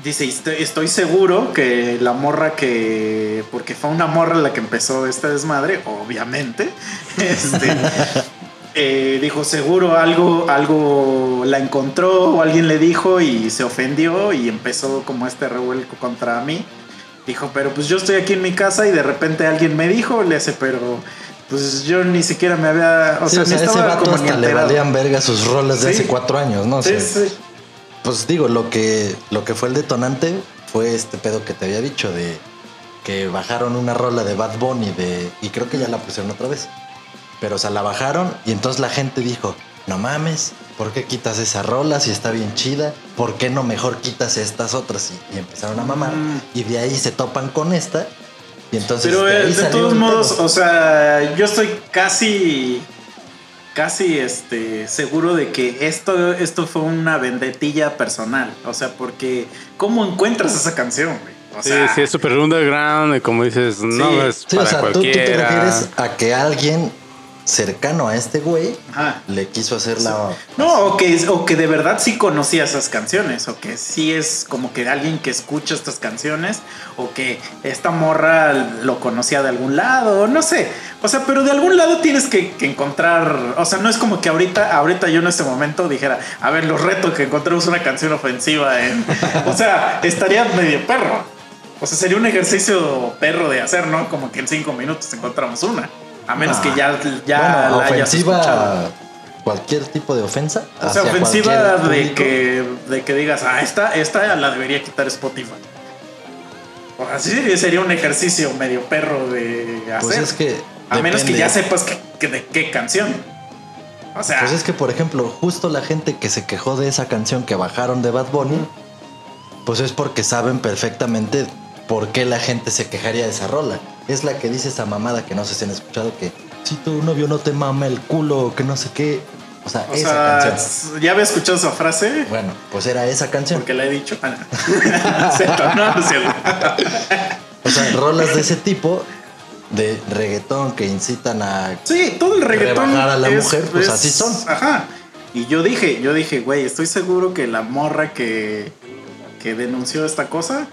Dice, estoy, estoy seguro que la morra que. Porque fue una morra la que empezó este desmadre, obviamente. Este, eh, dijo, seguro algo, algo la encontró o alguien le dijo y se ofendió y empezó como este revuelco contra mí. Dijo, pero pues yo estoy aquí en mi casa y de repente alguien me dijo, le hace, pero pues yo ni siquiera me había. O Sí, sea, o sea, ese vato como hasta le valían verga sus roles de Sí. hace cuatro años, ¿no? O Sí, sea, sí. Pues digo, lo que, lo que fue el detonante fue este pedo que te había dicho de que bajaron una rola de Bad Bunny de, y creo que ya la pusieron otra vez. Pero o sea, la bajaron y entonces la gente dijo, no mames, ¿por qué quitas esa rola si está bien chida? ¿Por qué no mejor quitas estas otras? Y, y empezaron a mamar. Mm. Y de ahí se topan con esta. Y entonces Pero de eh, ahí de salió todos modos, pedo. o sea, yo estoy casi, casi este, seguro de que esto, esto fue una vendetilla personal. O sea, porque ¿cómo encuentras esa canción? güey? O Sí, sea, sí, es súper underground y como dices, no Sí. es Sí, para o sea, tú, tú te cualquiera. refieres a que alguien cercano a este güey ajá. le quiso hacer la... No, o que, o que de verdad sí conocía esas canciones, o que sí es como que alguien que escucha estas canciones, o que esta morra lo conocía de algún lado, no sé. O sea, pero de algún lado tienes que, que encontrar, o sea, no es como que ahorita, ahorita yo en este momento dijera, a ver, los retos que encontremos una canción ofensiva en... o sea, estaría medio perro. O sea, sería un ejercicio perro de hacer, ¿no? Como que en cinco minutos encontramos una. A menos Ah. que ya, ya bueno, la hayas escuchado. ofensiva, cualquier tipo de ofensa. O sea, ofensiva de que, de que digas, ah, esta, esta la debería quitar Spotify. O sea, sí sería un ejercicio medio perro de hacer. Pues es que. a menos que ya sepas que, que de qué canción. O sea, Pues es que, por ejemplo, justo la gente que se quejó de esa canción que bajaron de Bad Bunny, pues es porque saben perfectamente por qué la gente se quejaría de esa rola. Es la que dice esa mamada que no sé si han escuchado que si tu novio no te mama el culo, que no sé qué. O sea, o esa sea, canción. ya había escuchado esa frase Bueno, pues era esa canción. porque la he dicho. Ah, no. Cierto, no, no es cierto. O sea, rolas de ese tipo de reggaetón que incitan a Sí, todo el reggaetón. Rebajar a la mujer, pues así son. Ajá. Y yo dije, yo dije, güey, estoy seguro que la morra que, que denunció esta cosa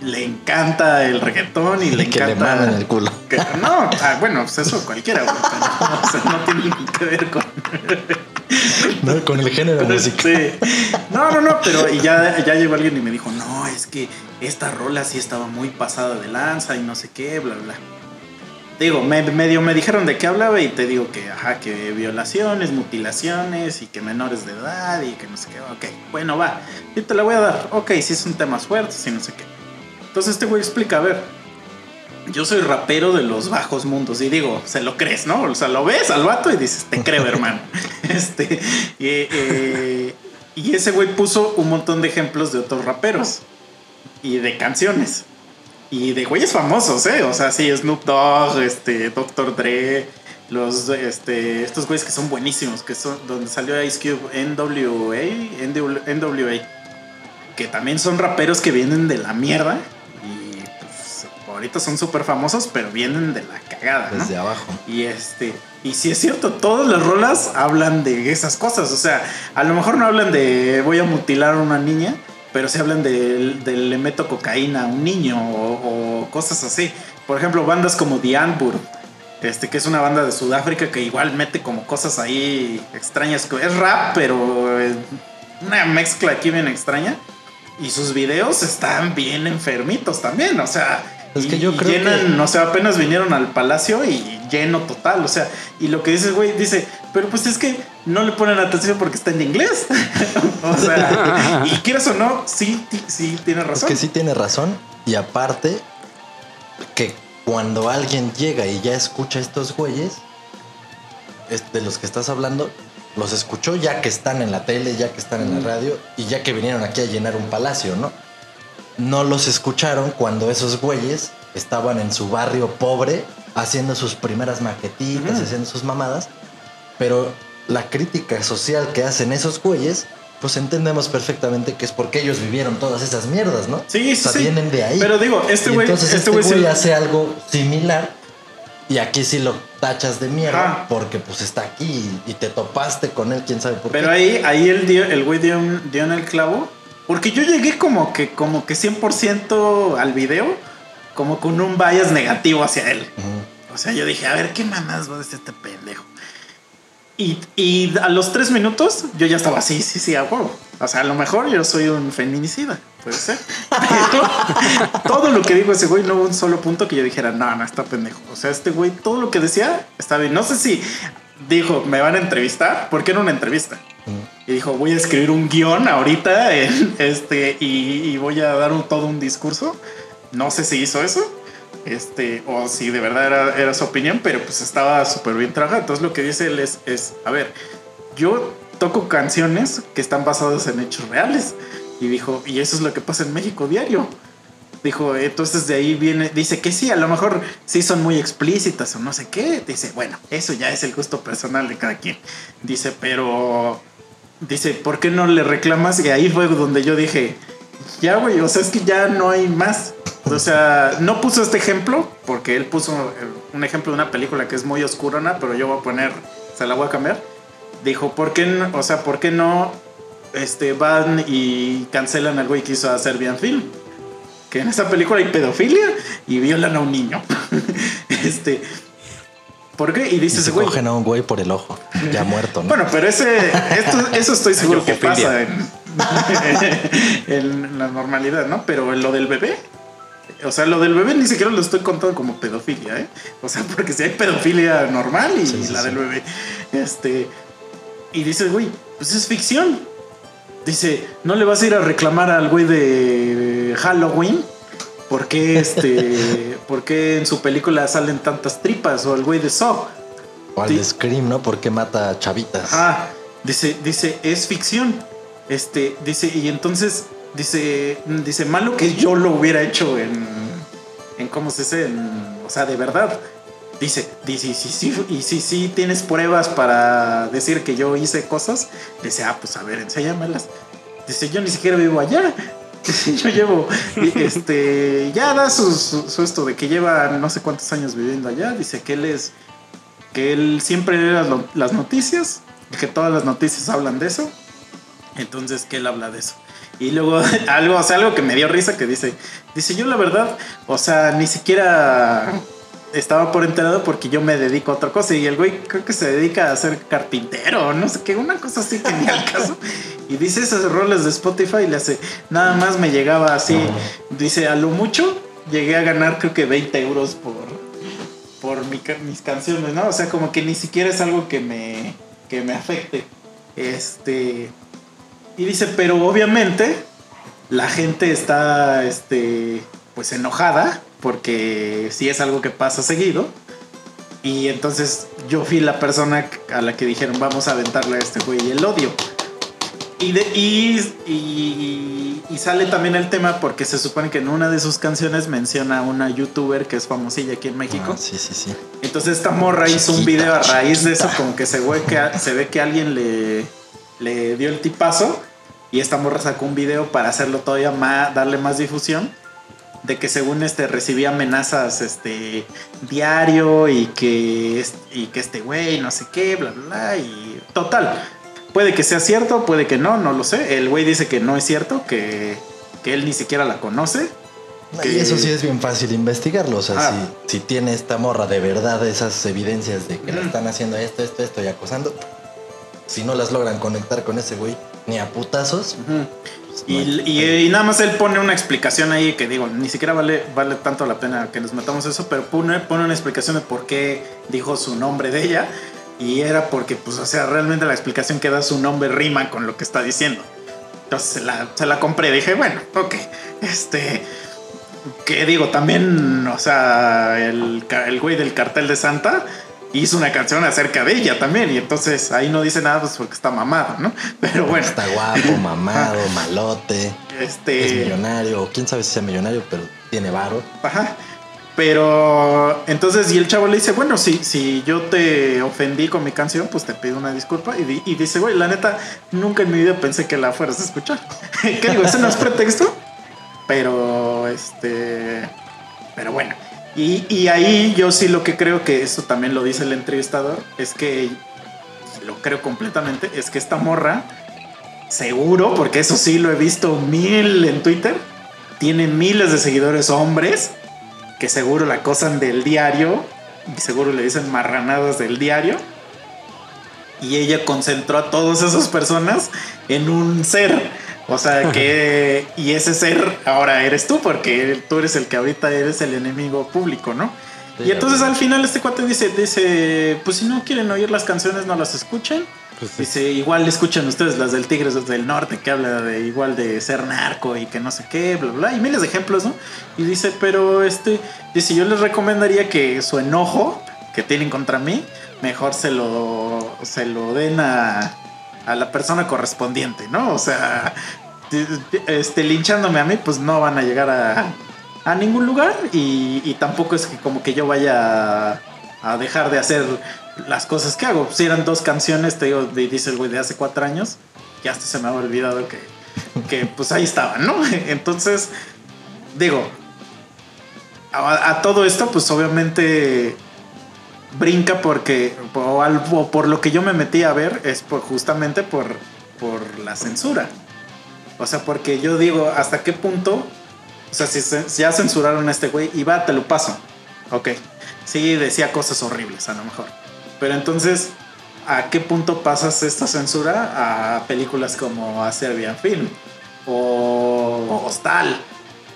le encanta el reggaetón y le que le encanta. mamen el culo. que- no, ah, bueno, pues eso cualquiera, güey, pero, o sea, no tiene que ver con. ¿no? Con el género musical. Sí. No, no, no, pero y ya, ya llegó alguien y me dijo, no, es que esta rola sí estaba muy pasada de lanza y no sé qué, bla, bla. Digo, me, medio me dijeron de qué hablaba y te digo que, ajá, que violaciones, mutilaciones y que menores de edad y que no sé qué. Ok, bueno, va. Y te la voy a dar. Ok, sí son temas fuertes y no sé qué. Entonces este güey explica, a ver, yo soy rapero de los bajos mundos y digo, se lo crees, ¿no? O sea, lo ves al vato y dices, te creo, hermano. este, y, eh, y ese güey puso un montón de ejemplos de otros raperos y de canciones y de güeyes famosos, ¿eh? O sea, sí, Snoop Dogg, este, Dr. Dre, los, este, estos güeyes que son buenísimos, que son donde salió Ice Cube, NWA, NWA, que también son raperos que vienen de la mierda ahorita son súper famosos, pero vienen de la cagada, ¿no? Desde abajo. Y este, y si es cierto, todas las rolas hablan de esas cosas. O sea, a lo mejor no hablan de voy a mutilar a una niña, pero sí hablan de, de le meto cocaína a un niño o, o cosas así. Por ejemplo, bandas como The Antwoord, este, que es una banda de Sudáfrica que igual mete como cosas ahí extrañas. Es rap, pero es una mezcla aquí bien extraña. Y sus videos están bien enfermitos también, o sea. Es que yo creo llenan, que- o sea, apenas vinieron al palacio y lleno total, o sea, y lo que dices, güey, dice, pero pues es que no le ponen atención porque está en inglés. o sea, y quieras o no, sí, sí, tienes Es razón. que sí tiene razón. Y aparte, que cuando alguien llega y ya escucha a estos güeyes, es- de los que estás hablando, los escuchó ya que están en la tele, ya que están en la radio y ya que vinieron aquí a llenar un palacio, ¿no? No los escucharon cuando esos güeyes estaban en su barrio pobre haciendo sus primeras maquetitas, haciendo sus mamadas. Pero la crítica social que hacen esos güeyes, pues entendemos perfectamente que es porque ellos vivieron todas esas mierdas, ¿no? Sí, o sea, sí. vienen de ahí. Pero digo, este güey- entonces este este güey hace algo similar y aquí sí lo tachas de mierda porque pues está aquí y te topaste con él, quién sabe por Pero qué. ahí, ahí el, dio- el güey dio, dio en el clavo. Porque yo llegué como que, como que 100% al video, como con un bias negativo hacia él. O sea, yo dije, a ver, ¿qué mamás va a decir este pendejo? Y, y a los tres minutos yo ya estaba así, sí, sí, a huevo. O sea, a lo mejor yo soy un feminicida, puede ser. Pero todo lo que dijo ese güey, no hubo un solo punto que yo dijera, no, no, está pendejo. O sea, este güey, todo lo que decía está bien. No sé si dijo, me van a entrevistar, porque era una entrevista. Y dijo, voy a escribir un guion ahorita en este, y, y voy a dar un- todo un discurso. No sé si hizo eso, este, o si de verdad era, era su opinión, pero pues estaba súper bien trabajado. Entonces lo que dice él es, es, a ver, yo toco canciones que están basadas en hechos reales. Y dijo, y eso es lo que pasa en México diario. Dijo, entonces de ahí viene, dice que sí, a lo mejor sí son muy explícitas o no sé qué. Dice, bueno, eso ya es el gusto personal de cada quien. Dice, pero, dice, ¿por qué no le reclamas? Y ahí fue donde yo dije, ya, güey, o sea, es que ya no hay más. O sea, no puso este ejemplo, porque él puso eh, un ejemplo de una película que es muy oscurona, pero yo voy a poner, se la voy a cambiar. Dijo, ¿por qué no, o sea, ¿por qué no este, van y cancelan al güey que hizo a Serbian Film? Que en esa película hay pedofilia y violan a un niño. este, ¿por qué? Y Y dice se ese güey. cogen a un güey por el ojo, ya muerto, ¿no? Bueno, pero ese, esto, eso estoy seguro que pasa en, en la normalidad, ¿no? Pero lo del bebé, o sea, lo del bebé ni siquiera lo estoy contando como pedofilia, ¿eh? O sea, porque si hay pedofilia normal y Sí, sí, la sí. del bebé, este, y dice, güey, pues es ficción. Dice, no le vas a ir a reclamar al güey de Halloween. ¿Por qué, este, ¿Por qué en su película salen tantas tripas? O al güey de Saw. o al de Scream, ¿no? Porque mata a chavitas. Ah, dice, dice, es ficción. Este, dice, y entonces, dice, dice, malo que yo lo hubiera hecho en, en ¿cómo se dice? En- o sea, de verdad. Dice, dice, y si sí, y si sí tienes pruebas para decir que yo hice cosas, dice, ah, pues a ver, enséñamelas. Dice, yo ni siquiera vivo allá. Yo llevo, este, ya da su, esto de que lleva no sé cuántos años viviendo allá. Dice que él es que él siempre lee las, las noticias, que todas las noticias hablan de eso. Entonces que él habla de eso. Y luego algo, o sea, algo que me dio risa que dice, dice yo la verdad, o sea, ni siquiera estaba por enterado porque yo me dedico a otra cosa y el güey creo que se dedica a ser carpintero, no sé qué, una cosa así que ni al caso. Y dice esos roles de Spotify y le hace, nada más me llegaba así, dice, a lo mucho llegué a ganar creo que 20 euros por, por mi mis canciones, ¿no? O sea, como que ni siquiera es algo que me, que me afecte. Este. Y dice, pero obviamente la gente está, este, pues enojada porque sí es algo que pasa seguido. Y entonces yo fui la persona a la que dijeron, vamos a aventarle a este güey el odio. Y, de, y, y, y sale también el tema porque se supone que en una de sus canciones menciona a una youtuber que es famosilla aquí en México. Ah, sí, sí, sí. Entonces esta morra hizo un Chiquita, video a raíz de eso, chiquita. como que se ve que, se ve que alguien le, le dio el tipazo y esta morra sacó un video para hacerlo todavía más, darle más difusión de que según este recibía amenazas este diario y que y que este güey no sé qué, bla bla bla y total. Puede que sea cierto, puede que no, no lo sé. El güey dice que no es cierto, que, que él ni siquiera la conoce. Y Que- eso sí es bien fácil investigarlo. O sea, Ah. si, si tiene esta morra de verdad esas evidencias de que le Ujú. están haciendo esto, esto, esto y acosando, si no las logran conectar con ese güey ni a putazos, Y, hay- y- y nada más él pone una explicación ahí que digo, ni siquiera vale, vale tanto la pena que nos metamos eso, pero pone, pone una explicación de por qué dijo su nombre de ella. Y era porque, pues, o sea, realmente la explicación que da su nombre rima con lo que está diciendo. Entonces se la, se la compré. Dije, bueno, ok. Este. Que digo, también, o sea, el, el güey del cartel de Santa hizo una canción acerca de ella también. Y entonces ahí no dice nada pues porque está mamado, ¿no? Pero bueno. Está guapo, mamado, malote. Este. Es millonario. Quién sabe si sea millonario, pero tiene varo. Ajá. Pero entonces, y el chavo le dice, bueno, si, si yo te ofendí con mi canción, pues te pido una disculpa. Y, di- y dice, güey, la neta, nunca en mi vida pensé que la fueras a escuchar. ¿Qué digo? Eso no es pretexto. Pero, este... Pero bueno. Y, ahí yo sí lo que creo que eso también lo dice el entrevistador, es que, lo creo completamente, es que esta morra, seguro, porque eso sí lo he visto mil en Twitter, tiene miles de seguidores hombres que seguro la acosan del diario y seguro le dicen marranadas del diario. Y ella concentró a todas esas personas en un ser. O sea que. Y ese ser ahora eres tú, porque tú eres el que ahorita eres el enemigo público, ¿no? Sí, y entonces al final este cuate dice, dice, pues si no quieren oír las canciones, no las escuchen. Pues sí. Dice, igual escuchen ustedes las del Tigres del Norte, que habla de igual de ser narco y que no sé qué, bla, bla, y miles de ejemplos, ¿no? Y dice, pero este, dice, yo les recomendaría que su enojo que tienen contra mí, mejor se lo, se lo den a, a la persona correspondiente, ¿no? O sea, este, linchándome a mí, pues no van a llegar a, a ningún lugar y, y tampoco es que como que yo vaya a, a dejar de hacer las cosas que hago. Si eran dos canciones, te digo, de- dice el güey de hace cuatro años, ya hasta se me había olvidado que, que pues ahí estaban, ¿no? Entonces, digo, a todo esto, pues obviamente brinca porque, o, por lo que yo me metí a ver, es por, justamente por, por la censura. O sea, porque yo digo, ¿hasta qué punto? O sea, si, si ya censuraron a este güey, y va, te lo paso. Ok. Sí, decía cosas horribles, a lo mejor. Pero entonces, ¿a qué punto pasas esta censura a películas como A Serbian Film? O Hostal.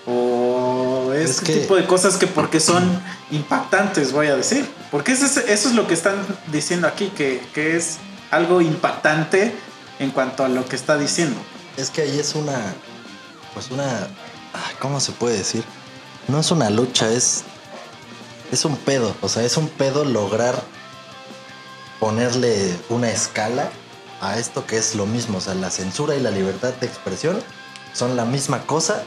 O Es este que- tipo de cosas que porque son impactantes, voy a decir. Porque eso es, eso es lo que están diciendo aquí, que, que es algo impactante en cuanto a lo que está diciendo. Es que ahí es una. Pues una. ¿Cómo se puede decir? No es una lucha, es. Es un pedo. O sea, es un pedo lograr ponerle una escala a esto que es lo mismo. O sea, la censura y la libertad de expresión son la misma cosa.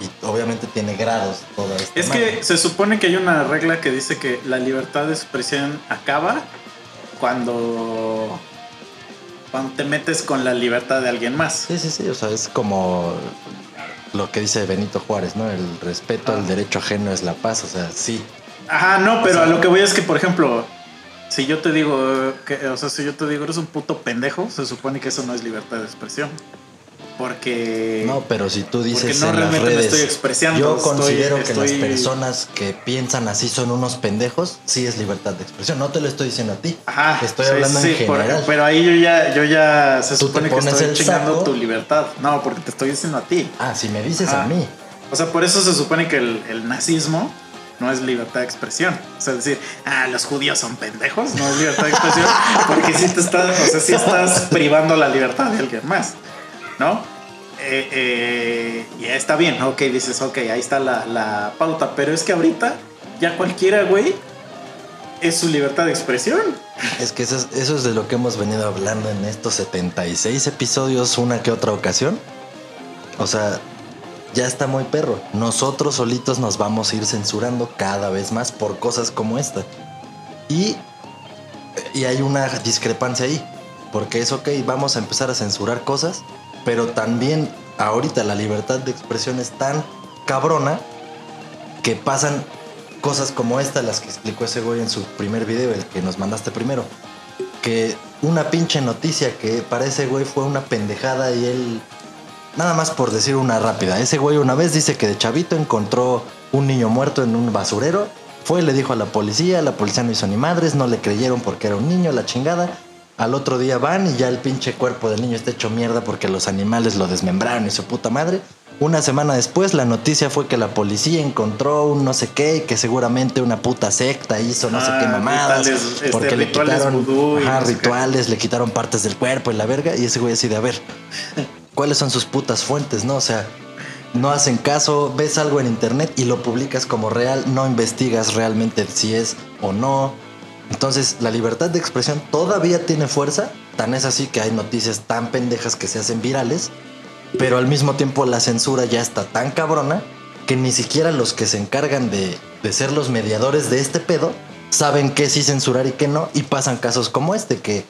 Y obviamente tiene grados toda esta Es que se supone que hay una regla que dice que la libertad de expresión acaba cuando, cuando te metes con la libertad de alguien más. Sí, sí, sí. O sea, es como lo que dice Benito Juárez, ¿no? El respeto al derecho ajeno es la paz. O sea, sí. Ajá, no, pero O sea- a lo que voy es que, por ejemplo, si yo te digo, que, o sea, si yo te digo eres un puto pendejo, se supone que eso no es libertad de expresión. Porque... No, pero si tú dices no en las redes, estoy expresando, yo estoy- considero que estoy- las personas que piensan así son unos pendejos, sí es libertad de expresión. No te lo estoy diciendo a ti. Ajá, Estoy sí, hablando sí, en por- general. pero ahí yo ya, yo ya se Tú supone que estoy chingando saco. tu libertad. No, porque te estoy diciendo a ti. Ah, si me dices Ah. a mí. O sea, por eso se supone que el, el nazismo no es libertad de expresión. O sea, decir, ah, los judíos son pendejos, no es libertad de expresión, porque si te estás, o sea, sí estás privando la libertad de alguien más, ¿no? Eh, eh, está bien, ok, dices, ok, ahí está la, la pauta, pero es que ahorita ya cualquiera, güey, es su libertad de expresión. Es que eso es, eso es de lo que hemos venido hablando en estos 76 episodios, una que otra ocasión. O sea, ya está muy perro. Nosotros solitos nos vamos a ir censurando cada vez más por cosas como esta. Y, y hay una discrepancia ahí. Porque es ok, vamos a empezar a censurar cosas, pero también ahorita la libertad de expresión es tan cabrona que pasan cosas como esta, las que explicó ese güey en su primer video, el que nos mandaste primero. Que una pinche noticia que para ese güey fue una pendejada y él. Nada más por decir una rápida. Ese güey una vez dice que de chavito encontró un niño muerto en un basurero. Fue, le dijo a la policía, la policía no hizo ni madres, no le creyeron porque era un niño, la chingada. Al otro día van y ya el pinche cuerpo del niño está hecho mierda porque los animales lo desmembraron y su puta madre. Una semana después la noticia fue que la policía encontró un no sé qué y que seguramente una puta secta hizo no sé Ah, qué mamadas. rituales, este, porque le rituales quitaron ajá, no qué. rituales, le quitaron partes del cuerpo y la verga. Y ese güey así de a ver, ¿cuáles son sus putas fuentes? No, o sea, no hacen caso, ves algo en internet y lo publicas como real, no investigas realmente si es o no. Entonces, la libertad de expresión todavía tiene fuerza, tan es así que hay noticias tan pendejas que se hacen virales, pero al mismo tiempo la censura ya está tan cabrona que ni siquiera los que se encargan de, de ser los mediadores de este pedo saben qué sí censurar y qué no, y pasan casos como este que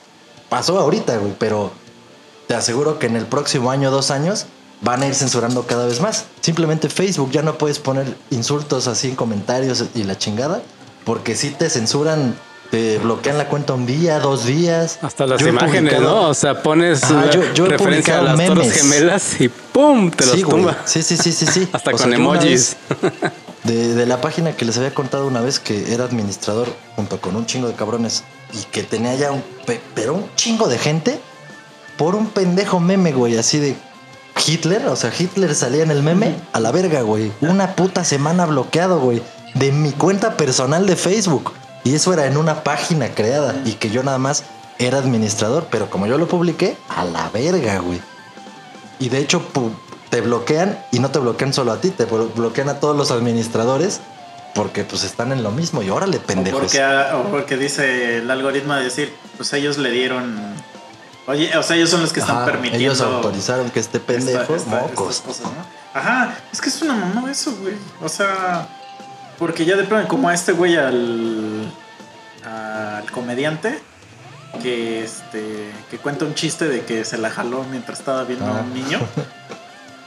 pasó ahorita, güey, pero te aseguro que en el próximo año, dos años, van a ir censurando cada vez más. Simplemente Facebook ya no puedes poner insultos así en comentarios y la chingada, porque si te censuran, te bloquean la cuenta un día, dos días. Hasta las Yo imágenes, ¿no? O sea, pones Ajá, yo- yo referencia a las memes. gemelas y ¡pum! Te los sí, güey. Sí, sí, sí, sí, sí. Hasta O con sea, emojis. De, de la página que les había contado una vez que era administrador junto con un chingo de cabrones y que tenía ya un, pe- pero un chingo de gente por un pendejo meme, güey, así de Hitler, o sea, Hitler salía en el meme a la verga, güey. Una puta semana bloqueado, güey, de mi cuenta personal de Facebook. Y eso era en una página creada y que yo nada más era administrador, pero como yo lo publiqué, a la verga, güey. Y de hecho te bloquean y no te bloquean solo a ti, te blo- bloquean a todos los administradores porque pues están en lo mismo y órale, O pendejos. porque, o porque dice el algoritmo de decir, pues ellos le dieron. Oye, o sea, ellos son los que están Ajá, permitiendo. ellos autorizaron que este pendejo, esta- esta- mocos. estas cosas, ¿no? Ajá, es que es una mamá eso, güey. O sea, porque ya de pronto, como a este güey al. al comediante. Que este. que cuenta un chiste de que se la jaló mientras estaba viendo a Ah. un niño.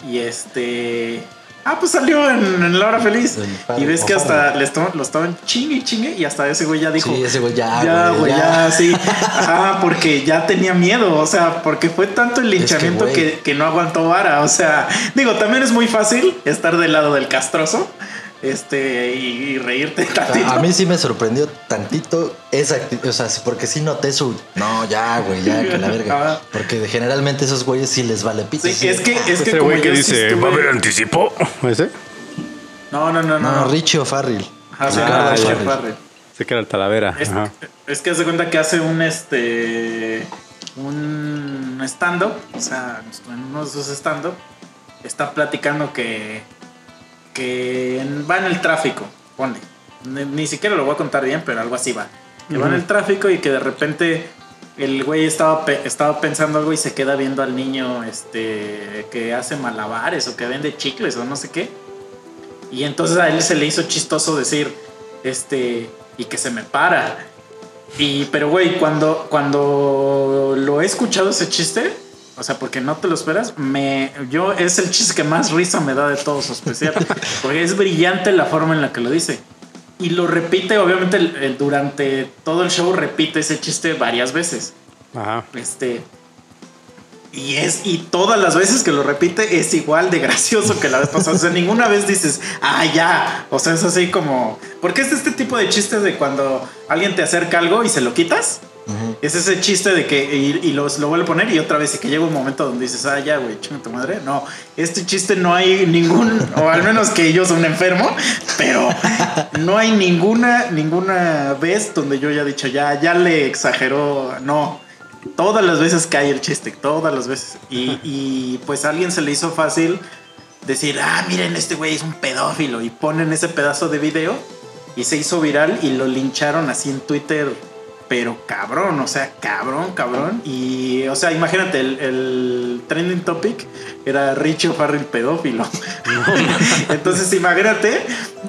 Y este. Ah, pues salió en, en La Hora Feliz. Y ves que hasta le estaban- lo estaban chingue y chingue. Y hasta ese güey ya dijo. Sí, ese güey ya, Ya, güey, ya. ya, sí. Ajá, porque ya tenía miedo. O sea, porque fue tanto el linchamiento güey. que, que no aguantó vara. O sea, digo, también es muy fácil estar del lado del castroso. Este, y, y reírte tantito. A, mí sí me sorprendió tantito esa o sea, porque sí noté su... No, ya, güey, ya, que la verga. Porque generalmente esos güeyes sí les vale pito. Sí, sí. es que, es que Ese como güey que dice, ¿va a haber anticipo? ¿Ese? No, no, no, no. No, Richie O'Farrill. Ajá, sí, Ah, no, ya. Richard Farrell. Sé que era el Talavera. Es, Ajá. es que hace cuenta que hace un este un stand-up, o sea, en uno de sus stand-up, está platicando que, que va en el tráfico, ponle. Ni, ni siquiera lo voy a contar bien, pero algo así va. Que va en el tráfico y que de repente el güey estaba, estaba pensando algo y se queda viendo al niño este, que hace malabares o que vende chicles o no sé qué. Y entonces a él se le hizo chistoso decir, este, y que se me para. Y, pero güey, cuando, cuando lo he escuchado ese chiste, o sea, porque no te lo esperas, me, yo es el chiste que más risa me da de todo su especial. porque es brillante la forma en la que lo dice. Y lo repite, obviamente, el- el- durante todo el show repite ese chiste varias veces. Ajá. Este. Y es, y todas las veces que lo repite es igual de gracioso que la vez pasada. O sea, ninguna vez dices, ah, ya. O sea, es así como. Porque es este tipo de chistes de cuando alguien te acerca algo y se lo quitas. Es ese chiste de que y, los- lo vuelve a poner y otra vez y que llega un momento donde dices, ah, ya, güey, chinga tu madre. No, este chiste no hay ningún, o al menos que yo soy un enfermo, pero no hay ninguna, ninguna vez donde yo haya dicho, ya, ya le exageró. No, todas las veces hay el chiste, todas las veces. Y, y, pues a alguien se le hizo fácil decir, ah, miren, este güey es un pedófilo y ponen ese pedazo de video y se hizo viral y lo lincharon así en Twitter, pero cabrón, o sea, cabrón, cabrón. Y, o sea, imagínate, el, el trending topic era Richie O'Farrell pedófilo. Entonces, imagínate,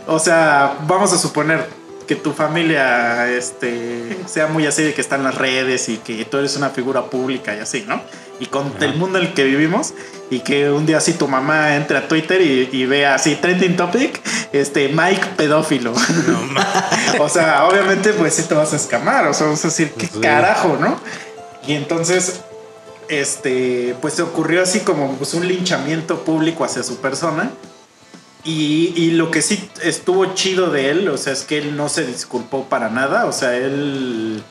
o sea, vamos a suponer que tu familia este, sea muy así de que está en las redes y que tú eres una figura pública y así, ¿no? Y con el mundo en el que vivimos y que un día así tu mamá entre a Twitter y, y vea así trending topic, este Mike pedófilo. o sea, obviamente pues sí te vas a escamar, o sea, vas a decir, ¿qué Sí. carajo, no? Y entonces, este, pues se ocurrió así como pues, un linchamiento público hacia su persona. Y, y lo que sí estuvo chido de él, o sea, es que él no se disculpó para nada, o sea, él,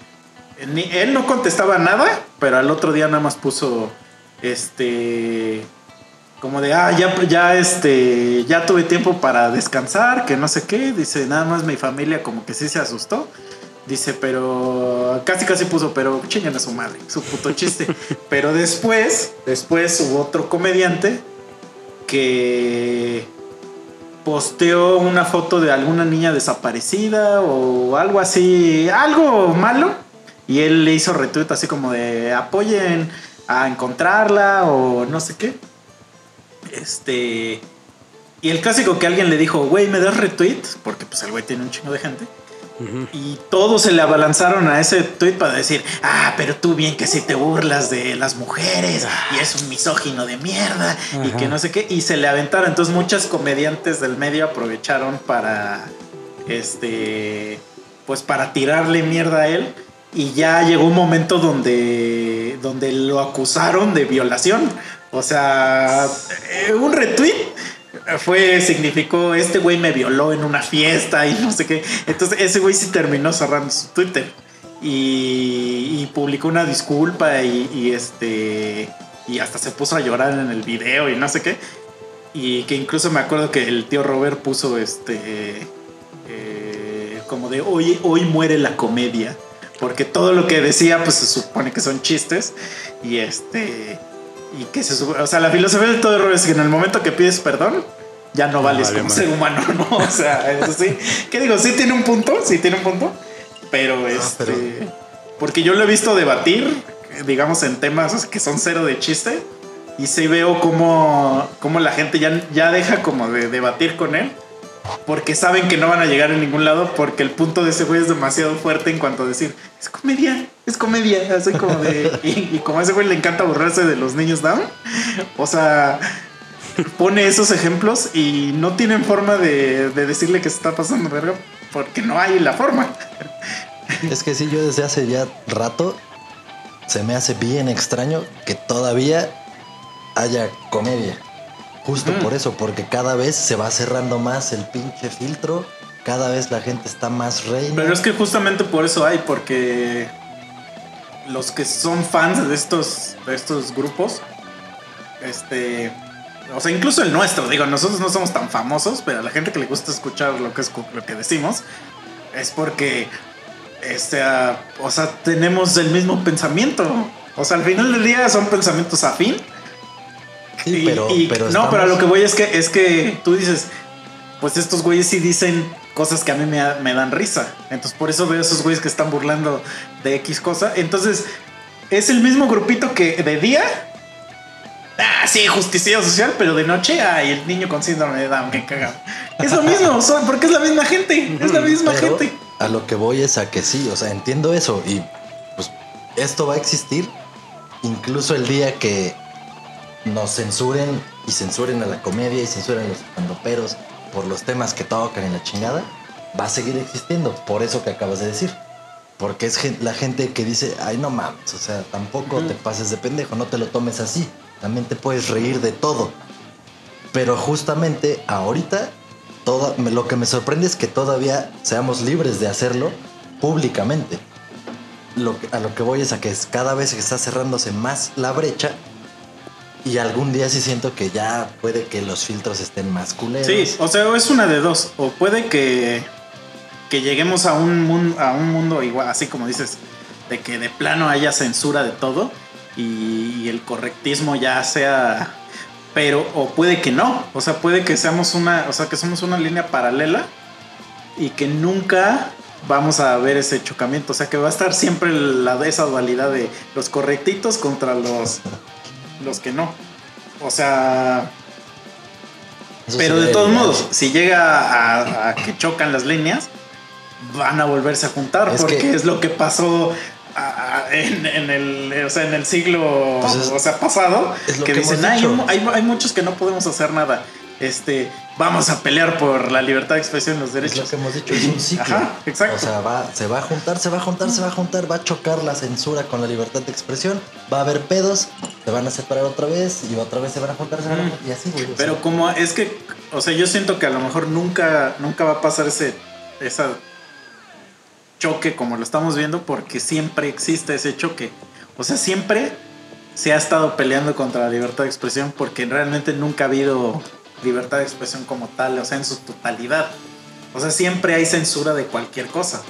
ni- él no contestaba nada, pero al otro día nada más puso, este, como de, ah, ya, ya, este, ya tuve tiempo para descansar, que no sé qué, dice, nada más mi familia como que sí se asustó. Dice, pero casi casi puso, pero chingan a su madre, su puto chiste. pero después, después hubo otro comediante que posteó una foto de alguna niña desaparecida o algo así, algo malo. Y él le hizo retweet así como de apoyen a encontrarla o no sé qué. Este. Y el clásico que alguien le dijo, güey, ¿me das retweet? Porque pues el güey tiene un chingo de gente. Y todos se le abalanzaron a ese tweet para decir, ah, pero tú bien que si te burlas de las mujeres y es un misógino de mierda y que no sé qué. Y se le aventaron. Entonces muchas comediantes del medio aprovecharon para, este, pues para tirarle mierda a él. Y ya llegó un momento donde, donde lo acusaron de violación. O sea, eh, un retweet fue, significó, este güey me violó en una fiesta y no sé qué. Entonces ese güey sí terminó cerrando su Twitter. Y, y publicó una disculpa y, este... Y hasta se puso a llorar en el video y no sé qué. Y que incluso me acuerdo que el tío Robert puso este... eh, como de hoy, hoy muere la comedia. Porque todo lo que decía pues se supone que son chistes. Y este y que se. O sea, la filosofía del todo error es que en el momento que pides perdón, ya no vales vale como madre. ser humano, ¿no? O sea, eso sí. ¿Qué digo? Sí tiene un punto, sí tiene un punto. Pero este. pero- Porque yo lo he visto debatir, digamos, en temas que son cero de chiste. Y sí veo cómo, cómo la gente ya, ya deja como de debatir con él. Porque saben que no van a llegar en ningún lado. Porque el punto de ese güey es demasiado fuerte en cuanto a decir, es comedia, es comedia. Así como de. Y, y como a ese güey le encanta burlarse de los niños down. O sea, pone esos ejemplos y no tienen forma de, de decirle que se está pasando verga. Porque no hay la forma. Es que sí, yo desde hace ya rato se me hace bien extraño que todavía haya comedia. Justo por eso, porque cada vez se va cerrando más el pinche filtro, cada vez la gente está más reina. Pero es que justamente por eso hay, porque los que son fans de estos, de estos grupos, este, o sea, incluso el nuestro, digo, nosotros no somos tan famosos, pero a la gente que le gusta escuchar lo que es lo que decimos, es porque, este, ah, o sea, tenemos el mismo pensamiento. O sea, al final del día son pensamientos afín. Sí, Y- pero, y- pero no, pero a lo que voy es que es que tú dices, pues estos güeyes sí dicen cosas que a mí me, me dan risa. Entonces por eso veo esos güeyes que están burlando de X cosa. Entonces es el mismo grupito que de día. Ah, sí, justicia social, pero de noche, ay, el niño con síndrome de Down, qué cagado. Es lo mismo, son, porque es la misma gente, es la misma Pero gente. A lo que voy es a que sí, o sea, entiendo eso y pues esto va a existir incluso el día que nos censuren y censuren a la comedia y censuren a los estandoperos por los temas que tocan en la chingada, va a seguir existiendo, por eso que acabas de decir. Porque es la gente que dice, ay no mames, o sea, tampoco te pases de pendejo, no te lo tomes así, también te puedes reír de todo. Pero justamente ahorita, toda, lo que me sorprende es que todavía seamos libres de hacerlo públicamente. Lo que- a lo que voy es a que cada vez que está cerrándose más la brecha y algún día sí siento que ya puede que los filtros estén más culeros. Sí, o sea, es una de dos. O puede que, que lleguemos a un, mun- a un mundo igual, así como dices, de que de plano haya censura de todo y, y el correctismo ya sea. Pero, o puede que no. O sea, puede que seamos una. O sea, que somos una línea paralela y que nunca vamos a ver ese chocamiento. O sea, que va a estar siempre la, esa dualidad de los correctitos contra los, los que no. O sea, Eso pero de todos modos, si llega a, a que chocan las líneas, van a volverse a juntar Es porque que- es lo que pasó en, en el, o sea, en el siglo Pues es- o sea, pasado. es que, que dicen, hay, hay muchos que no podemos hacer nada. Este, vamos a pelear por la libertad de expresión y los Es lo derechos. que hemos dicho, es un ciclo. Ajá, exacto. O sea, va, se va a juntar, se va a juntar, se va a juntar, va a chocar la censura con la libertad de expresión, va a haber pedos, se van a separar otra vez y otra vez se van a juntar, se van a juntar, y así, güey. o Pero sea, como es que, o sea, yo siento que a lo mejor nunca, nunca va a pasar ese, esa choque como lo estamos viendo, porque siempre existe ese choque. O sea, siempre se ha estado peleando contra la libertad de expresión, porque realmente nunca ha habido libertad de expresión como tal, o sea, en su totalidad. O sea, siempre hay censura de cualquier cosa.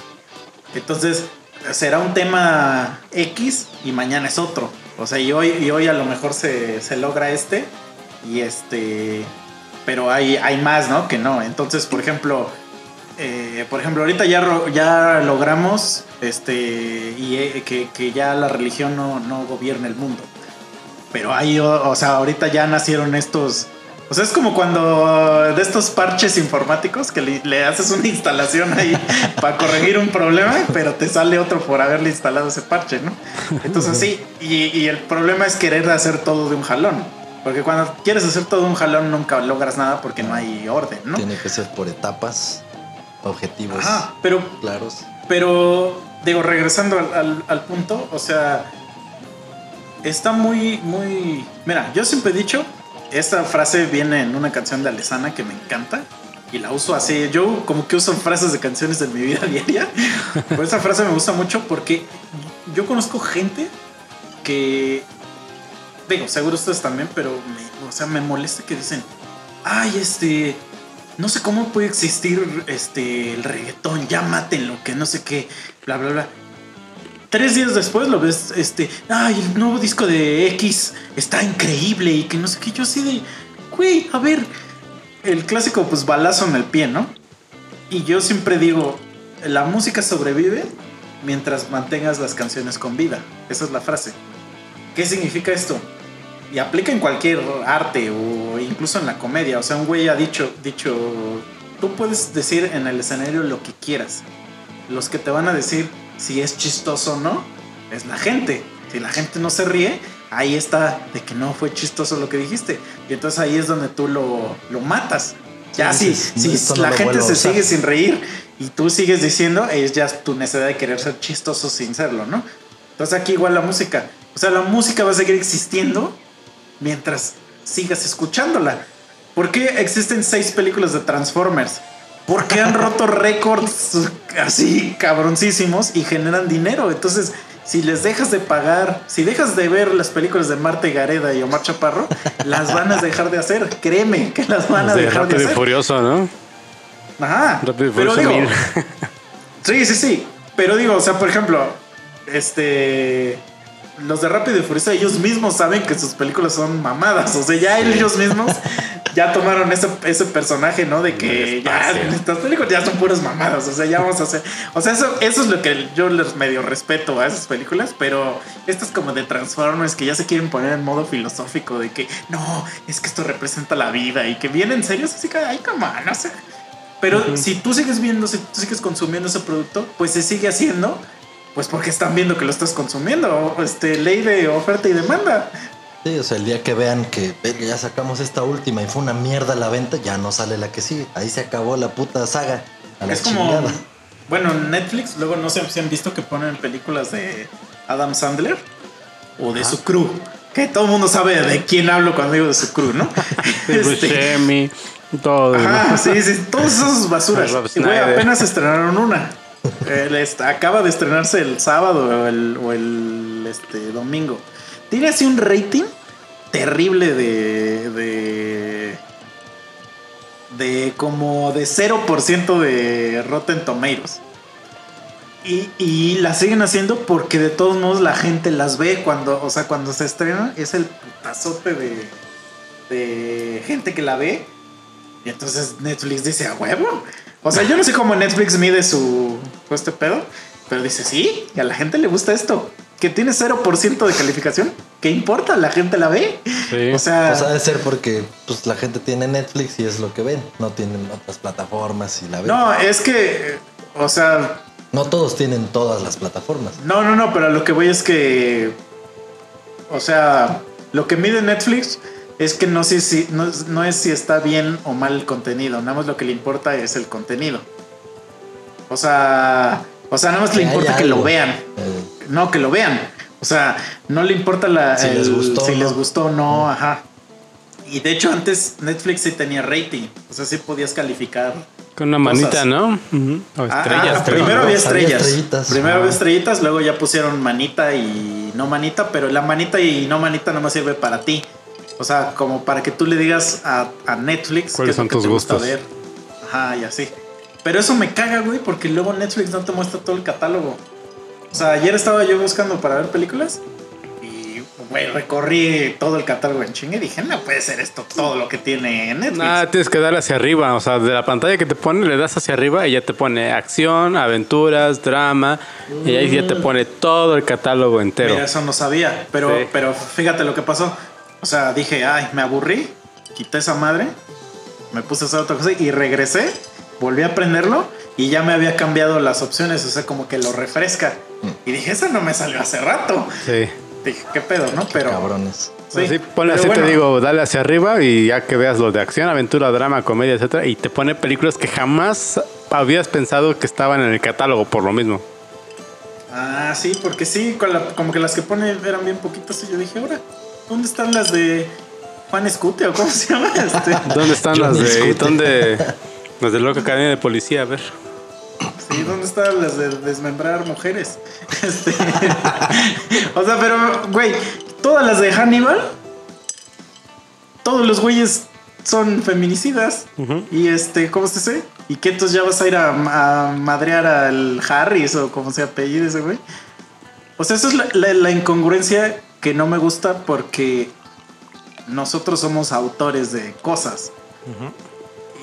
Entonces, será un tema X y mañana es otro. O sea, y hoy, y hoy a lo mejor se, se logra este y este pero hay, hay más, ¿no? Que no. Entonces, por ejemplo, eh, por ejemplo, ahorita ya, ya logramos este, y, eh, que, que ya la religión no, no gobierna el mundo. Pero o, o sea, ahorita ya nacieron estos... O sea, es como cuando de estos parches informáticos que le, le haces una instalación ahí para corregir un problema, pero te sale otro por haberle instalado ese parche, ¿no? Entonces sí, y, y el problema es querer hacer todo de un jalón. Porque cuando quieres hacer todo de un jalón nunca logras nada porque no hay orden, ¿no? Tiene que ser por etapas, objetivos Ajá, pero claros. Pero, digo, regresando al, al- al punto, o sea, está muy, muy... Mira, yo siempre he dicho, esta frase viene en una canción de Alesana que me encanta y la uso así. Yo como que uso frases de canciones en mi vida diaria, pero esa frase me gusta mucho porque yo conozco gente que... Digo, seguro ustedes también, pero me, o sea, me molesta que dicen, ay, este, no sé cómo puede existir este el reggaetón, ya mátenlo, que no sé qué, bla bla bla. Tres días después lo ves, este, ay, el nuevo disco de X está increíble y que no sé qué. Yo así de, güey, a ver, el clásico, pues balazo en el pie, ¿no? Y yo siempre digo, la música sobrevive mientras mantengas las canciones con vida. Esa es la frase. ¿Qué significa esto? Y aplica en cualquier arte o incluso en la comedia. O sea, un güey ha dicho, dicho, tú puedes decir en el escenario lo que quieras. Los que te van a decir si es chistoso o no, es la gente. Si la gente no se ríe, ahí está de que no fue chistoso lo que dijiste. Y entonces ahí es donde tú lo, lo matas. Ya Sí, si, si "No, esto no la gente se usar". sigue sin reír y tú sigues diciendo, es ya tu necesidad de querer ser chistoso sin serlo, ¿no? Entonces aquí igual la música. O sea, la música va a seguir existiendo mientras sigas escuchándola. ¿Por qué existen seis películas de Transformers? Porque han roto récords así cabroncísimos y generan dinero. Entonces, si les dejas de pagar, si dejas de ver las películas de Marta y Gareda y Omar Chaparro, las van a dejar de hacer. Créeme que las van a de dejar de Rápido y hacer. Furioso, ¿no? Ajá. Rápido y Pero digo, mil. Sí, sí, sí. Pero digo, o sea, por ejemplo, este. Los de Rápido y Furioso, ellos mismos saben que sus películas son mamadas. O sea, ya ellos mismos ya tomaron ese, ese personaje, ¿no? De que ya estas películas ya son puras mamadas. O sea, ya vamos a hacer. O sea, eso, eso es lo que yo les medio respeto a esas películas. Pero estas como de Transformers que ya se quieren poner en modo filosófico de que no, es que esto representa la vida y que vienen serios así que, ay, come on, no sé. Pero si tú sigues viendo, si tú sigues consumiendo ese producto, pues se sigue haciendo, pues porque están viendo que lo estás consumiendo. Este, ley de oferta y demanda. Sí, o sea, el día que vean que "Ve, ya sacamos esta última y fue una mierda la venta, ya no sale la que sigue. Ahí se acabó la puta saga. A la es como. Bueno, Netflix, luego no sé si han visto que ponen películas de Adam Sandler o de su crew. Que todo el mundo sabe de quién hablo cuando digo de su crew, ¿no? De Este, Buscemi, todo. Ajá, ¿no? sí, sí, todas esas basuras. Y apenas estrenaron una. El, acaba de estrenarse el sábado o el, o el, este, domingo. Tiene así un rating terrible de. de. de como de 0% de Rotten Tomatoes. Y, y la siguen haciendo porque de todos modos la gente las ve cuando, o sea, cuando se estrena, es el putazote de, de gente que la ve. Y entonces Netflix dice, a huevo. O sea, yo no sé cómo Netflix mide su este pedo, pero dice, sí, y a la gente le gusta esto. Que tiene 0% de calificación. ¿Qué importa? La gente la ve. Sí. O sea, Pues ha de ser porque pues, la gente tiene Netflix y es lo que ven. No tienen otras plataformas y la ven. no, es que, o sea, No todos tienen todas las plataformas. No, no, no, pero lo que voy es que. O sea, lo que mide Netflix es que no, sé si, no, es- no es si está bien o mal el contenido. Nada más lo que le importa es el contenido. O sea. O sea, nada más le importa que lo vean. Eh, No, que lo vean. O sea, no le importa la, Si les gustó si o les no. gustó o no, ajá. Y de hecho antes Netflix sí tenía rating. O sea, sí podías calificar Con una manita, cosas. ¿no? O Ah, estrellas. ah, primero había estrellas. Primero había estrellitas, luego ya pusieron manita y no manita, pero la manita y no manita nada más sirve para ti. O sea, como para que tú le digas a, a Netflix ¿Cuáles son que tus te gusta gustos? ver. Ajá, y así. Pero eso me caga, güey, porque luego Netflix no te muestra todo el catálogo. O sea, ayer estaba yo buscando para ver películas y güey, recorrí todo el catálogo en chingue y dije, no puede ser esto todo lo que tiene Netflix. Nada, tienes que darle hacia arriba. O sea, de la pantalla que te pone, le das hacia arriba y ya te pone acción, aventuras, drama. Y ahí ya te pone todo el catálogo entero. Mira, eso no sabía, pero, Sí. pero fíjate lo que pasó. O sea, dije, ay, me aburrí, quité esa madre, me puse a hacer otra cosa y regresé, volví a prenderlo y ya me había cambiado las opciones, o sea, como que lo refresca. Y dije, eso no me salió hace rato. Sí. Dije, qué pedo, ¿no? Pero. Cabrones. Sí, Sí, ponle pero así, te digo, dale hacia arriba y ya que veas lo de acción, aventura, drama, comedia, etcétera, y te pone películas que jamás habías pensado que estaban en el catálogo por lo mismo. Ah, sí, porque sí, con la- como que las que pone eran bien poquitas y yo dije, ahora, ¿dónde están las de Juan Escute o cómo se llama? Este, ¿Dónde están las de dónde las de Loca Academia de Policía? A ver. sí, ¿dónde están las de desmembrar mujeres? Este, o sea, pero, güey, todas las de Hannibal, todos los güeyes son feminicidas. Y este, ¿cómo se dice? ¿Y qué entonces ya vas a ir a, a madrear al Harris o como se apellida ese güey? O sea, eso es la, la- la incongruencia que no me gusta porque nosotros somos autores de cosas.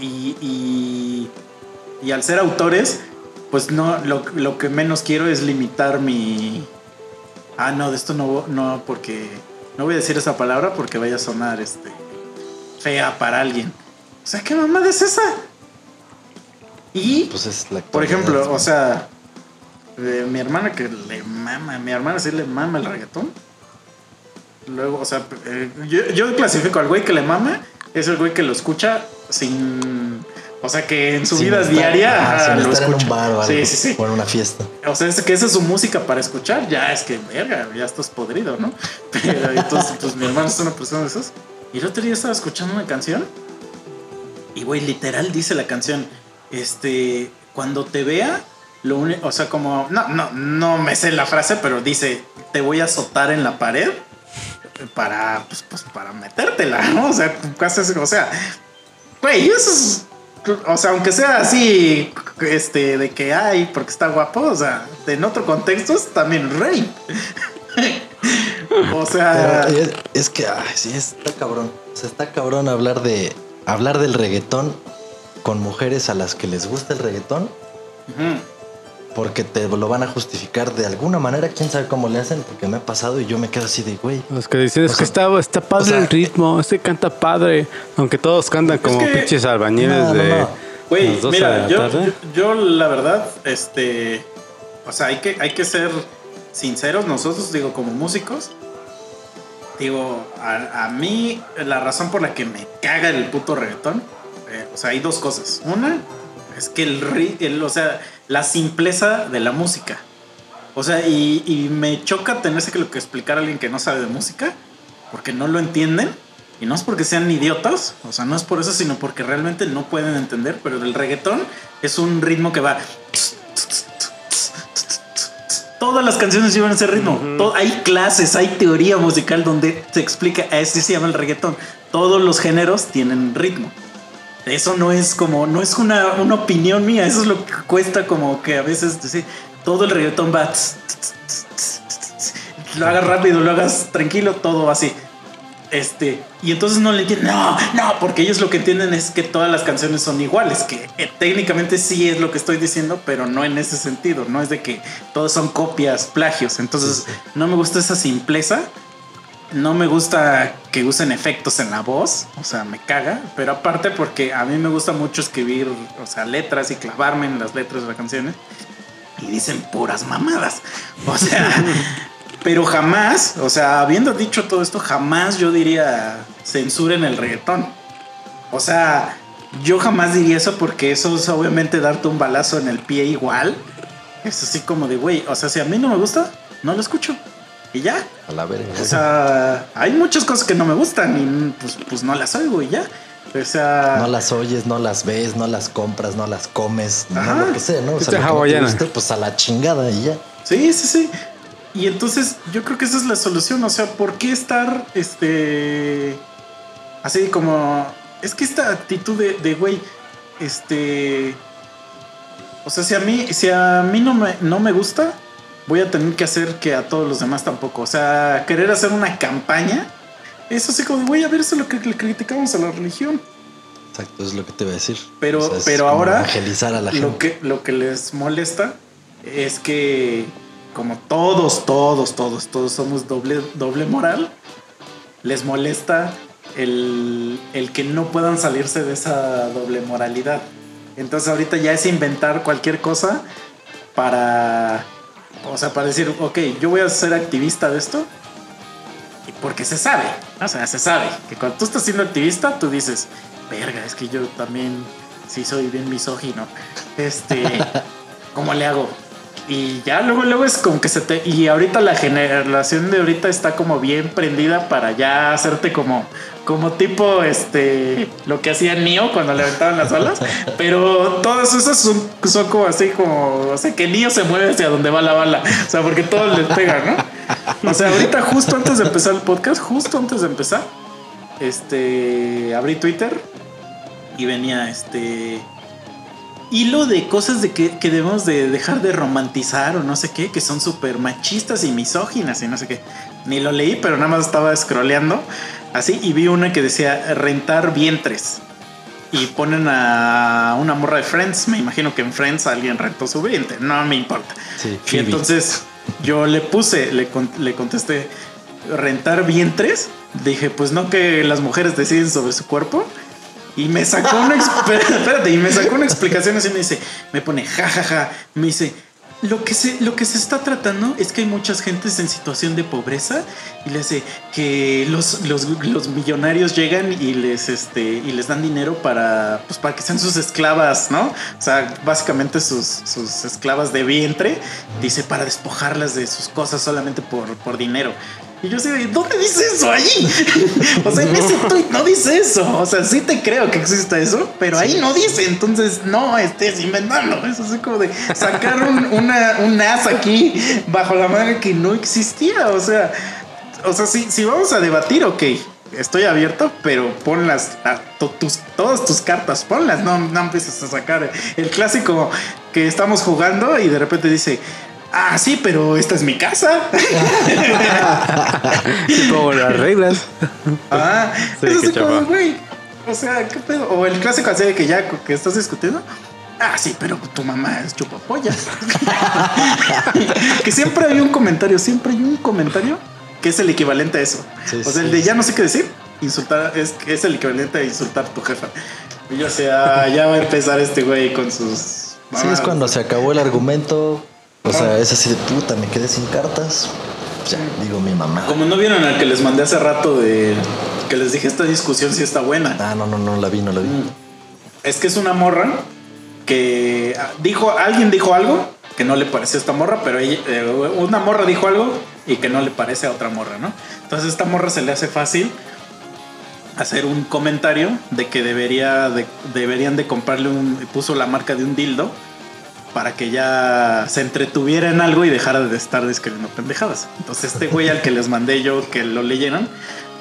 y, y, y al ser autores, pues no, lo, lo que menos quiero es limitar mi... Ah, no, de esto no, no, porque... No voy a decir esa palabra porque vaya a sonar este, fea para alguien. O sea, ¿qué mamada es esa? Y, Pues es la por ejemplo, o sea, eh, mi hermana que le mama, mi hermana sí le mama el reggaetón. Luego, o sea, eh, yo, yo clasifico al güey que le mama, es el güey que lo escucha sin. O sea, que en su Sin vida estar- diaria ajá, sin lo estar en escucha. un bar o algo. Sí, sí, sí. O en una fiesta. O sea, es que esa es su música para escuchar, ya es que, verga, ya estás podrido, ¿no? Pero entonces, pues mi hermano es una persona de esas. Y el otro día estaba escuchando una canción y, güey, literal dice la canción, este, cuando te vea, lo único, o sea, como, no, no, no me sé la frase, pero dice, te voy a azotar en la pared para, pues, pues para metértela, ¿no? O sea, casi, o sea, güey, eso es, o sea, aunque sea así, este, de que hay, porque está guapo, o sea, en otro contexto es también rey. o sea, es, es que, ay, sí, está cabrón. O sea, está cabrón hablar de. Hablar del reggaetón con mujeres a las que les gusta el reggaetón. ujú. Porque te lo van a justificar de alguna manera. Quién sabe cómo le hacen. Porque me ha pasado y yo me quedo así de, güey. Los que dicen es que está, está padre o sea, el ritmo, este canta padre. Aunque todos cantan como que- pinches albañiles No, no, de. no. Güey, las 12 de mira, la yo, tarde. yo, yo la verdad, este, o sea, hay que, hay que ser sinceros nosotros, digo, como músicos. Digo, a, a mí la razón por la que me caga el puto reggaetón, eh, o sea, hay dos cosas. Una es que el, el- o sea, la simpleza de la música. O sea, y, y me choca tenerse que lo que explicar a alguien que no sabe de música, porque no lo entienden. Y no es porque sean idiotas, o sea, no es por eso, sino porque realmente no pueden entender. Pero el reggaetón es un ritmo que va. Todas las canciones llevan ese ritmo. To- hay clases, hay teoría musical donde se explica, a este se llama el reggaetón. Todos los géneros tienen ritmo. Eso no es como, no es una, una opinión mía, eso es lo que cuesta como que a veces decir, todo el reggaetón va, tss, lo hagas rápido, lo hagas tranquilo, todo así. Este, y entonces no le entienden, no, no, porque ellos lo que entienden es que todas las canciones son iguales, que eh, técnicamente sí es lo que estoy diciendo, pero no en ese sentido, no es de que todos son copias, plagios, entonces no me gusta esa simpleza, no me gusta que usen efectos en la voz, o sea, me caga, pero aparte porque a mí me gusta mucho escribir, o sea, letras y clavarme en las letras de las canciones y dicen puras mamadas, o sea, pero jamás, o sea, habiendo dicho todo esto, jamás yo diría censuren el reggaetón. O sea, yo jamás diría eso porque eso es obviamente darte un balazo en el pie igual. Es así como de, güey, o sea, si a mí no me gusta, no lo escucho. Y ya. A la verga. O sea, hay muchas cosas que no me gustan y pues, pues no las oigo y ya. O sea, No las oyes, no las ves, no las compras, no las comes, Ajá. no lo que sea, ¿no? O sea, lo que no te guste, pues a la chingada y ya. Sí, sí, sí. Y entonces yo creo que esa es la solución. O sea, ¿por qué estar este así como es que esta actitud de, de güey, este o sea, si a mí si a mí no me no me gusta, voy a tener que hacer que a todos los demás tampoco. O sea, querer hacer una campaña, eso sí como, voy a ver, eso es lo que le criticamos a la religión. Exacto, es lo que te iba a decir. Pero, O sea, es pero ahora Evangelizar a la lo, gente. que, lo que les molesta es que como todos, todos, todos, todos somos doble, doble moral, les molesta el, el que no puedan salirse de esa doble moralidad. Entonces ahorita ya es inventar cualquier cosa para, o sea, para decir, ok, yo voy a ser activista de esto. Y porque se sabe, o sea, se sabe que cuando tú estás siendo activista, tú dices, verga, es que yo también sí soy bien misógino. Este, ¿cómo le hago? Y ya luego, luego es como que se te. Y ahorita la generación de ahorita está como bien prendida para ya hacerte como, como tipo este lo que hacía Neo cuando le aventaban las alas. Pero todas esas son, son como así como. O sea, que Neo se mueve hacia donde va la bala. O sea, porque todos les pegan, ¿no? O sea, ahorita justo antes de empezar el podcast, justo antes de empezar, este abrí Twitter y venía este hilo de cosas de que, que debemos de dejar de romantizar o no sé qué, que son súper machistas y misóginas y no sé qué. Ni lo leí, pero nada más estaba scrolleando así y vi una que decía rentar vientres. Y ponen a una morra de Friends. Me imagino que en Friends alguien rentó su vientre. No me importa. Sí, Y Phoebe. entonces yo le puse, le, le contesté, rentar vientres. Dije, pues no que las mujeres deciden sobre su cuerpo. Y me sacó una espérate, y me sacó una explicación así me dice, me pone jajaja, me dice, lo que se lo que se está tratando es que hay muchas gentes en situación de pobreza y le dice que los, los, los millonarios llegan y les este y les dan dinero para pues para que sean sus esclavas, ¿no? O sea, básicamente sus, sus esclavas de vientre, dice para despojarlas de sus cosas solamente por, por dinero. Y yo así de, ¿dónde dice eso allí? o sea, en ese tweet no dice eso. O sea, sí te creo que exista eso, pero ahí no dice. Entonces, no estés inventando. Es así como de sacar un, una, un as aquí bajo la manga que no existía. O sea, o sea, si, si vamos a debatir, ok. Estoy abierto, pero ponlas, a to- tus, todas tus cartas, ponlas, no, no empieces a sacar el clásico que estamos jugando y de repente dice, ah, sí, pero esta es mi casa. Como las reglas. Ah, Sí, eso qué es como, güey. O sea, ¿qué pedo? O el clásico así de que ya que estás discutiendo. Ah, sí, pero tu mamá es chupapollas. que siempre hay un comentario, siempre hay un comentario que es el equivalente a eso. Sí, o sea, el de ya sí. no sé qué decir, insultar, es, es el equivalente a insultar a tu jefa. Y yo sé, ah, ya va a empezar este güey con sus. Sí, es cuando se acabó el argumento. O sea, es así de puta, me quedé sin cartas. Ya, digo mi mamá. Como no vieron al que les mandé hace rato de que les dije esta discusión sí está buena. Ah, no, no, no la vi, no la vi. Es que es una morra que ah, dijo, alguien dijo algo que no le pareció a esta morra, pero ella- eh, una morra dijo algo y que no le parece a otra morra, ¿no? Entonces a esta morra se le hace fácil hacer un comentario de que debería de- deberían de comprarle un, puso la marca de un dildo para que ya se entretuviera en algo y dejara de estar describiendo pendejadas. Entonces este güey al que les mandé yo que lo leyeran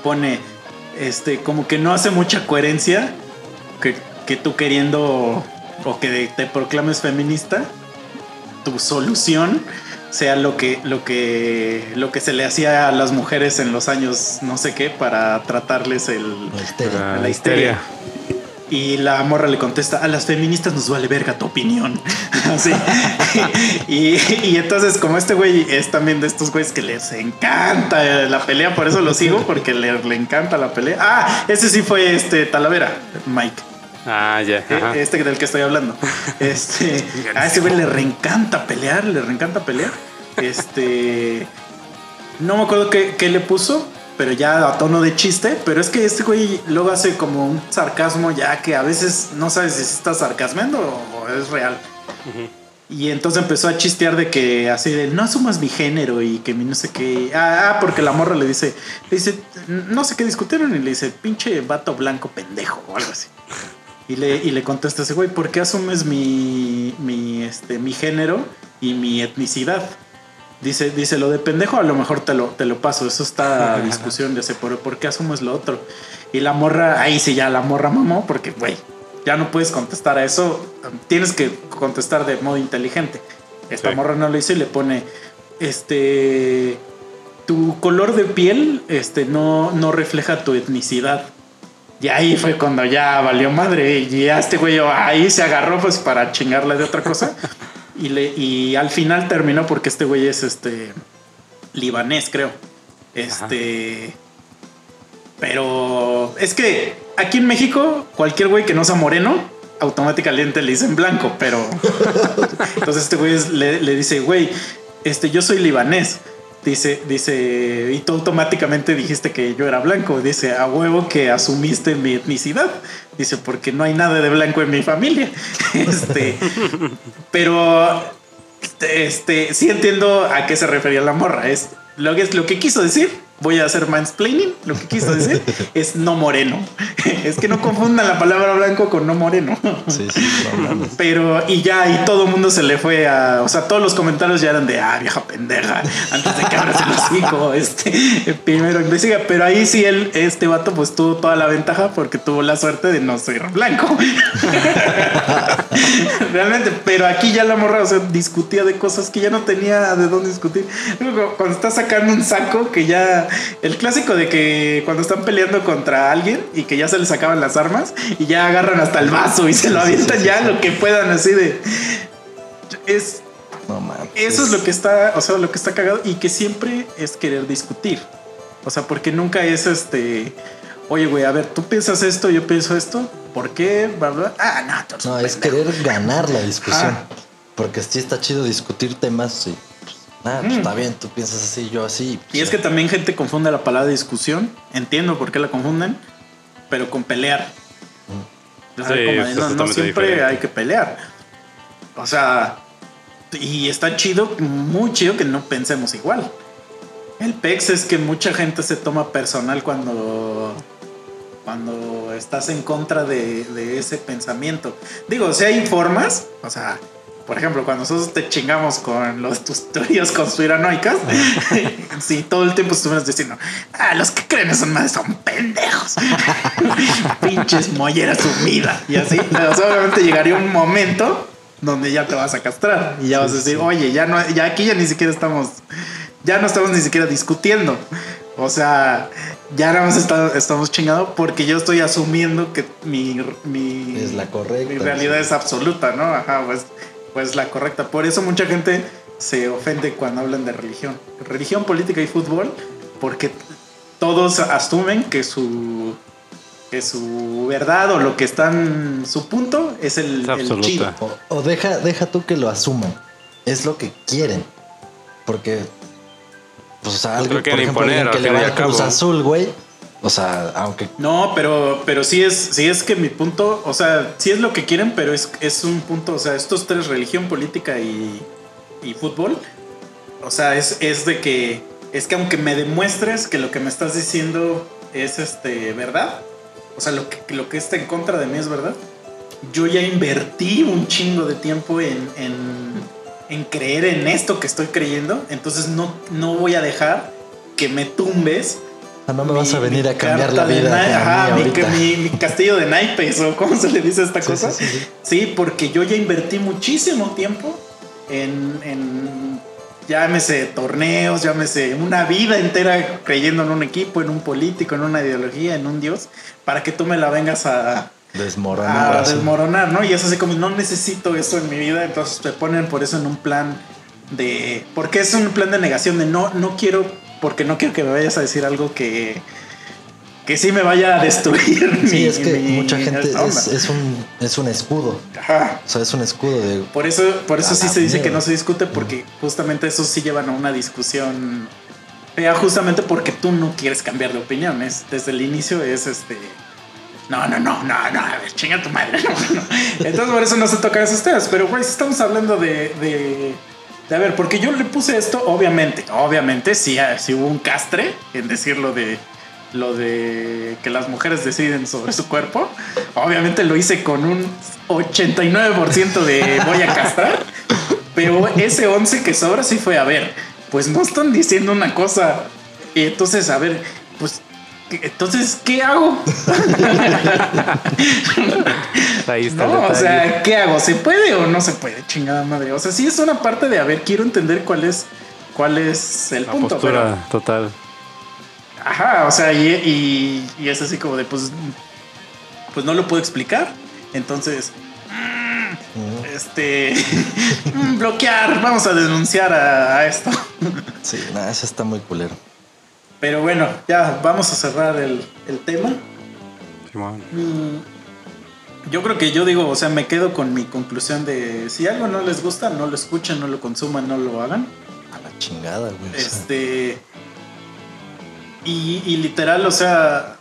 pone este como que no hace mucha coherencia que, que tú queriendo o que te proclames feminista, tu solución sea lo que, lo que, lo que se le hacía a las mujeres en los años no sé qué para tratarles el, La histeria. La histeria. Y la morra le contesta, a las feministas nos vale verga tu opinión. Así. y, y entonces, como este güey es también de estos güeyes que les encanta la pelea, por eso lo sigo, porque le, le encanta la pelea. Ah, ese sí fue este Talavera, Mike. Ah, ya. Eh, Este del que estoy hablando. Este, a ese güey le reencanta pelear, le reencanta pelear. Este, no me acuerdo qué, qué le puso, pero ya a tono de chiste. Pero es que este güey luego hace como un sarcasmo ya que a veces no sabes si está sarcasmeando o es real. Y entonces empezó a chistear de que así de no asumas mi género y que mi no sé qué. Ah, ah, porque la morra le dice, le dice, no sé qué discutieron y le dice, pinche vato blanco pendejo o algo así. Y le, y le contesta ese güey, ¿por qué asumes mi, mi, este, mi género y mi etnicidad? Dice, dice, lo de pendejo a lo mejor te lo, te lo paso, eso está a discusión de ese, pero ¿por qué asumes lo otro? Y la morra, ahí sí ya la morra mamó, porque, güey, ya no puedes contestar a eso, tienes que contestar de modo inteligente. Esta Sí. morra no lo hizo y le pone, este, tu color de piel, este, no, no refleja tu etnicidad. Y ahí fue cuando ya valió madre. Y ya este güey ahí se agarró pues para chingarle de otra cosa. y, le, y al final terminó porque este güey es este libanés, creo. Este. Pero es que aquí en México, cualquier güey que no sea moreno, automáticamente le dicen blanco, pero. Entonces este güey es- le, le dice, güey, este, yo soy libanés. Dice, dice, y tú automáticamente dijiste que yo era blanco. Dice, a huevo que asumiste mi etnicidad. Dice, porque no hay nada de blanco en mi familia. Este, pero, este, sí entiendo a qué se refería la morra. Es lo que, es lo que quiso decir. Voy a hacer mansplaining. Lo que quiso decir es no moreno. Es que no confundan la palabra blanco con no moreno. Sí, sí, no. Pero, y ya, y todo el mundo se le fue a. O sea, todos los comentarios ya eran de, ah, vieja pendeja, antes de que abras el hocico, este, primero investiga. Pero ahí sí, él, este vato, pues tuvo toda la ventaja porque tuvo la suerte de no ser blanco. Realmente, pero aquí ya la morra, o sea, discutía de cosas que ya no tenía de dónde discutir. Cuando está sacando un saco que ya. El clásico de que cuando están peleando contra alguien y que ya se les acaban las armas y ya agarran hasta el vaso y se lo avientan ya lo que puedan, así de. Es. No mames. Eso es lo que está, o sea, lo que está cagado y que siempre es querer discutir. O sea, porque nunca es este. Oye, güey, a ver, tú piensas esto, yo pienso esto. ¿Por qué? Bla, bla. Ah, no, No, es querer ganar la discusión. Ah. Porque sí está chido discutir temas pues, ah, pues, Mm. está bien, tú piensas así, yo así. Y es que también gente confunde la palabra discusión. Entiendo por qué la confunden, pero con pelear. Sí, es no, siempre diferente. hay que pelear. O sea, y está chido, muy chido que no pensemos igual. El pex es que mucha gente se toma personal cuando cuando estás en contra de, de ese pensamiento. Digo, si hay formas, o sea, por ejemplo, cuando nosotros te chingamos con los, tus teorías conspiranoicas, si todo el tiempo estuvieras diciendo, ah, los que creen son más son pendejos, pinches molleras sumida y así, o sea, obviamente llegaría un momento donde ya te vas a castrar y ya vas a decir, oye, ya no, ya aquí ya ni siquiera estamos, ya no estamos ni siquiera discutiendo. O sea, ya nada más está- estamos chingados porque yo estoy asumiendo que mi, mi, Es la correcta, mi realidad sí. es absoluta, ¿no? Ajá, pues, pues la correcta. Por eso mucha gente se ofende cuando hablan de religión. Religión, política y fútbol, porque todos asumen que su que su verdad o lo que están su punto es el, Es el chido. O, o deja, deja tú que lo asuman. Es lo que quieren. Porque, pues, o sea, algo, por ejemplo, imponer, alguien que le va al Cruz. Azul, güey. O sea, aunque No, pero, pero sí es, sí es que mi punto, o sea, sí es lo que quieren, pero es, es un punto, o sea, estos tres, religión, política y, y fútbol, o sea, es, es de que, es que aunque me demuestres que lo que me estás diciendo es este verdad, o sea, lo que, lo que está en contra de mí es verdad, yo ya invertí un chingo de tiempo en, en, en creer en esto que estoy creyendo, entonces no, no voy a dejar que me tumbes no me vas a mi- venir mi a cambiar la de vida. ajá, mi, mi- mi castillo de naipes o cómo se le dice a esta Sí, cosa. sí, sí, sí. Sí, porque yo ya invertí muchísimo tiempo en, en, llámese torneos, llámese una vida entera creyendo en un equipo, en un político, en una ideología, en un dios, para que tú me la vengas a, Desmoronar. a desmoronar, ¿no? Y es así como no necesito eso en mi vida, entonces te ponen por eso en un plan de, porque es un plan de negación de no, no quiero, porque no quiero que me vayas a decir algo que que sí me vaya a destruir. Sí, mi- es que mi- mucha gente es, es un, es un escudo. Ajá. O sea, es un escudo de. Por eso, por eso sí se dice que no se discute, porque justamente eso sí llevan a una discusión fea, justamente porque tú no quieres cambiar de opinión. Es, desde el inicio es este. No, no, no, no, no, a ver, chinga tu madre. no, no. Entonces por eso no se tocan esos temas. Pero, güey, si estamos hablando de, A ver, porque yo le puse esto, obviamente, obviamente, sí, ah, sí hubo un castre en decirlo de lo de que las mujeres deciden sobre su cuerpo. Obviamente lo hice con un 89% de voy a castrar. Pero ese 11 que sobra sí fue, a ver, pues no están diciendo una cosa. Entonces, a ver, pues, ¿qué- entonces, ¿qué hago? Ahí está No, o sea, ¿qué hago? ¿Se puede o no se puede? Chingada madre. O sea, sí es una parte de, a ver, quiero entender cuál es, cuál es el La punto. postura total. pero- ajá, o sea, y, y- y es así como de, pues, pues no lo puedo explicar. Entonces, este, bloquear, vamos a denunciar a, a esto. Sí, nada, eso está muy culero. Pero bueno, ya vamos a cerrar el, el tema. Mm, Yo creo que yo digo, o sea, me quedo con mi conclusión de si algo no les gusta, no lo escuchen, no lo consuman, no lo hagan. A la chingada, güey. Este. Y, y literal, o sea.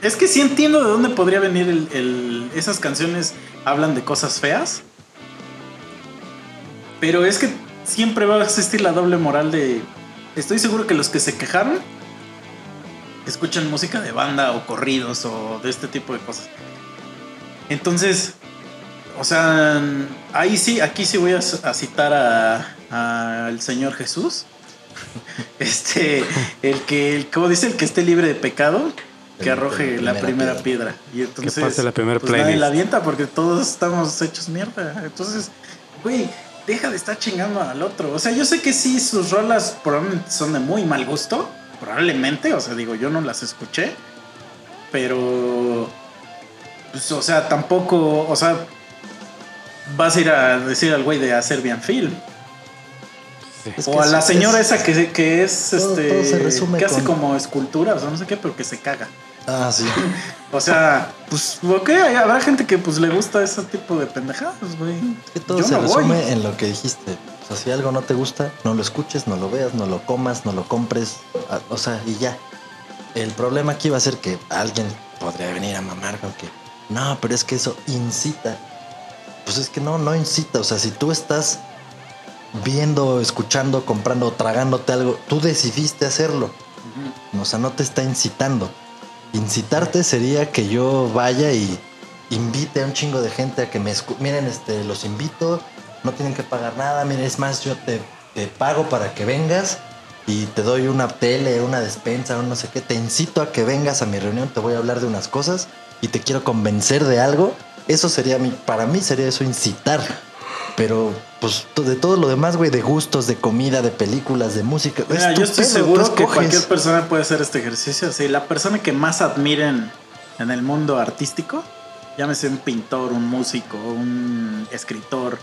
Es que sí entiendo de dónde podría venir el, el- Esas canciones hablan de cosas feas. Pero es que siempre va a existir la doble moral de. Estoy seguro que los que se quejaron escuchan música de banda o corridos o de este tipo de cosas. Entonces, o sea, ahí sí, aquí sí voy a, a citar a- al Señor Jesús. Este, el que, el, como dice, el que esté libre de pecado, que arroje la la primera primera piedra. Y entonces, pase la primer pues nadie playlist. la avienta porque todos estamos hechos mierda. Entonces, güey, deja de estar chingando al otro. O sea, yo sé que sí, sus rolas probablemente son de muy mal gusto. Probablemente, o sea, digo, yo no las escuché. Pero, pues, o sea, tampoco, o sea, vas a ir a decir al güey de hacer bien film. O que a la señora es- esa que, que es Todo- este todo se resume que hace con- como esculturas o no sé qué, pero que se caga. Ah, sí. O sea, pues ok, habrá gente que pues le gusta ese tipo de pendejadas, güey. Es que todo Yo se no voy. resume en lo que dijiste. O sea, si algo no te gusta, no lo escuches, no lo veas, no lo comas, no lo compres. ah, O sea, y ya. El problema aquí va a ser que alguien podría venir a mamar con que no, pero es que eso incita. Pues es que no, no incita. O sea, si tú estás viendo, escuchando, comprando, tragándote algo, tú decidiste hacerlo. O sea, no te está incitando. Incitarte sería que yo vaya y invite a un chingo de gente a que me escu- Miren, este, los invito, no tienen que pagar nada. Miren, es más, yo te, te pago para que vengas y te doy una tele, una despensa, un no sé qué. Te incito a que vengas a mi reunión, te voy a hablar de unas cosas y te quiero convencer de algo. Eso sería mi, para mí sería eso incitar. Pero, pues, de todo lo demás, güey, de gustos, de comida, de películas, de música. Mira, es yo estoy pedo, seguro que cualquier persona puede hacer este ejercicio. Sí, la persona que más admiren en el mundo artístico, llámese un pintor, un músico, un escritor,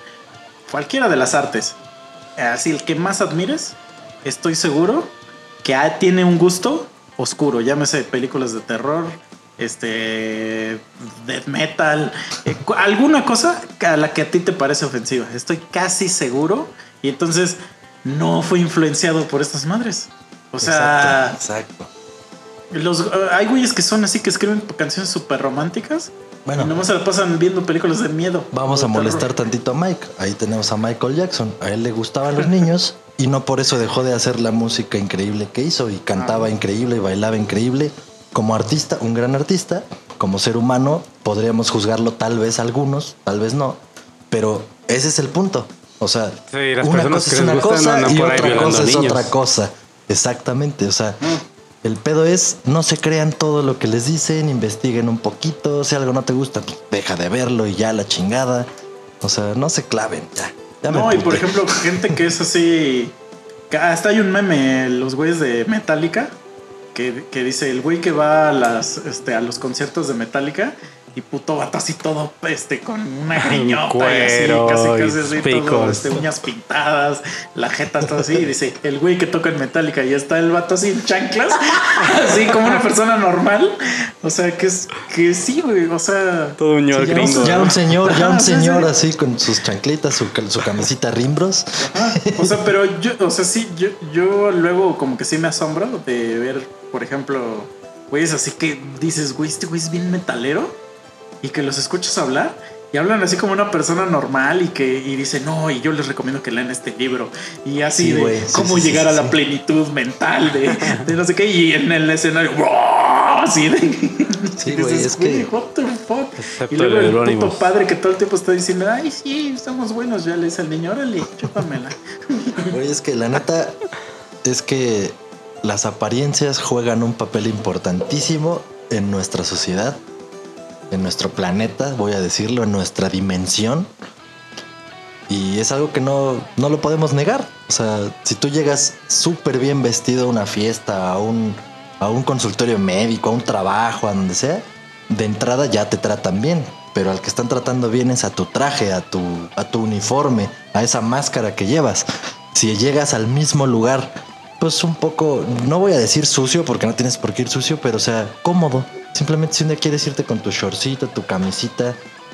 cualquiera de las artes, así el que más admires, estoy seguro que tiene un gusto oscuro, llámese películas de terror, este death metal, eh, alguna cosa a la que a ti te parece ofensiva. Estoy casi seguro y entonces no fue influenciado por estas madres. O sea, Exacto, exacto. los, eh, hay güeyes que son así que escriben canciones súper románticas Bueno. y nomás se la pasan viendo películas de miedo. Vamos a molestar terror. tantito a Mike. Ahí tenemos a Michael Jackson. A él le gustaban los niños y no por eso dejó de hacer la música increíble que hizo y cantaba increíble y bailaba increíble. Como artista, un gran artista, como ser humano, podríamos juzgarlo tal vez algunos, tal vez no, pero ese es el punto. O sea, Sí, las una cosa es una cosa y otra cosa es niños. otra cosa. Exactamente, o sea, el pedo es no se crean todo lo que les dicen, investiguen un poquito, si algo no te gusta, pues deja de verlo y ya la chingada. O sea, no se claven, ya. ya No, y por ejemplo, gente que es así. hasta hay un meme, los güeyes de Metallica, que, que dice el güey que va a las este, a los conciertos de Metallica y puto vato así todo este con una griñota Cuero y así, casi casi así, todo, este, uñas pintadas, la jeta todo así, y dice el güey que toca en Metallica y está el vato así en chanclas, así como una persona normal. O sea, que es que sí, güey, o sea, Todo un Sí, ya, gringo. un, ya un señor, ya un señor sí. así con sus chanclitas, su, su camisita rimbros. Ah, o sea, pero yo, o sea, sí, yo, yo luego como que sí me asombro de ver, por ejemplo, güeyes así que dices, güey, este güey es bien metalero y que los escuchas hablar y hablan así como una persona normal y que y dice, no, y yo les recomiendo que lean este libro y así Sí, de güey, sí, cómo sí, llegar a la plenitud mental de, de no sé qué y en el escenario, ¡wow! así de... Sí, güey, es que- "Güey, what the fuck? Y luego el puto padre que todo el tiempo está diciendo, ay, sí, estamos buenos, ya le dice al niño, órale, chúpamela. Oye, es que la neta es que las apariencias juegan un papel importantísimo en nuestra sociedad, en nuestro planeta, voy a decirlo, en nuestra dimensión. Y es algo que no, no lo podemos negar. O sea, si tú llegas súper bien vestido a una fiesta, a un, a un consultorio médico, a un trabajo, a donde sea, de entrada ya te tratan bien. Pero al que están tratando bien es a tu traje, a tu, a tu uniforme, a esa máscara que llevas. Si llegas al mismo lugar, pues un poco, no voy a decir sucio porque no tienes por qué ir sucio, pero o sea, cómodo. Simplemente si un día quieres irte con tu shortcito, tu camisita,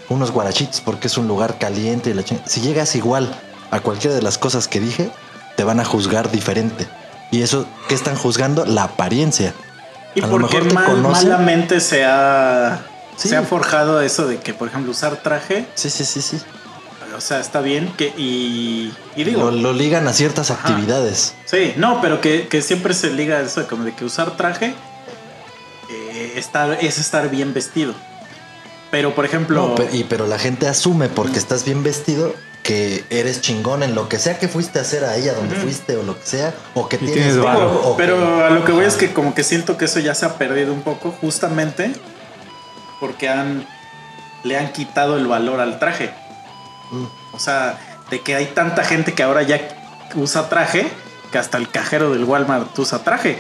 unos guarachitos porque es un lugar caliente y la Si llegas igual a cualquiera de las cosas que dije, te van a juzgar diferente. Y eso, ¿qué están juzgando? La apariencia. Y A lo porque mejor te mal- conocen. malamente se ha, Sí. se ha forjado eso de que, por ejemplo, usar traje, Sí, sí, sí, sí. O sea, está bien que y, y digo, Lo, lo ligan a ciertas Ajá. actividades. sí, no, pero que, que siempre se liga a eso de como de que usar traje eh, estar, es estar bien vestido. Pero, por ejemplo, No, pe- y, pero la gente asume porque estás bien vestido que eres chingón en lo que sea que fuiste a hacer ahí, a donde fuiste o lo que sea, o que Y tienes, tienes o pero que- a lo que voy es que como que siento que eso ya se ha perdido un poco justamente porque han le han quitado el valor al traje. O sea, de que hay tanta gente que ahora ya usa traje que hasta el cajero del Walmart usa traje.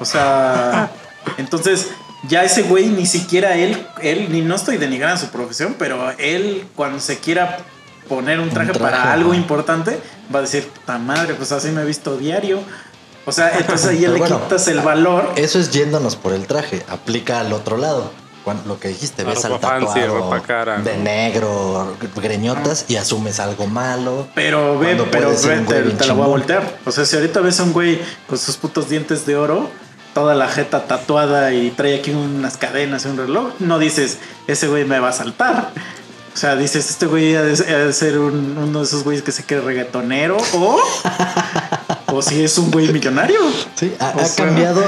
O sea, entonces ya ese güey ni siquiera él, él, ni no estoy denigrando su profesión, pero él cuando se quiera poner un traje, traje, para algo importante, va a decir, ta madre, pues así me he visto diario. O sea, entonces ahí le bueno, quitas el valor. Eso es yéndonos por el traje. Aplica al otro lado. Cuando, lo que dijiste, ves al fancy, tatuado ropa cara, de ¿no? negro, greñotas y asumes algo malo. Pero ve, Cuando pero ve, un te, te la voy a voltear. O sea, si ahorita ves a un güey con sus putos dientes de oro, toda la jeta tatuada y trae aquí unas cadenas y un reloj, no dices, ese güey me va a saltar. O sea, dices, este güey ha de, ha de ser un- uno de esos güeyes que se cree reggaetonero o, o si es un güey millonario. Sí, ha, O ha sea- cambiado.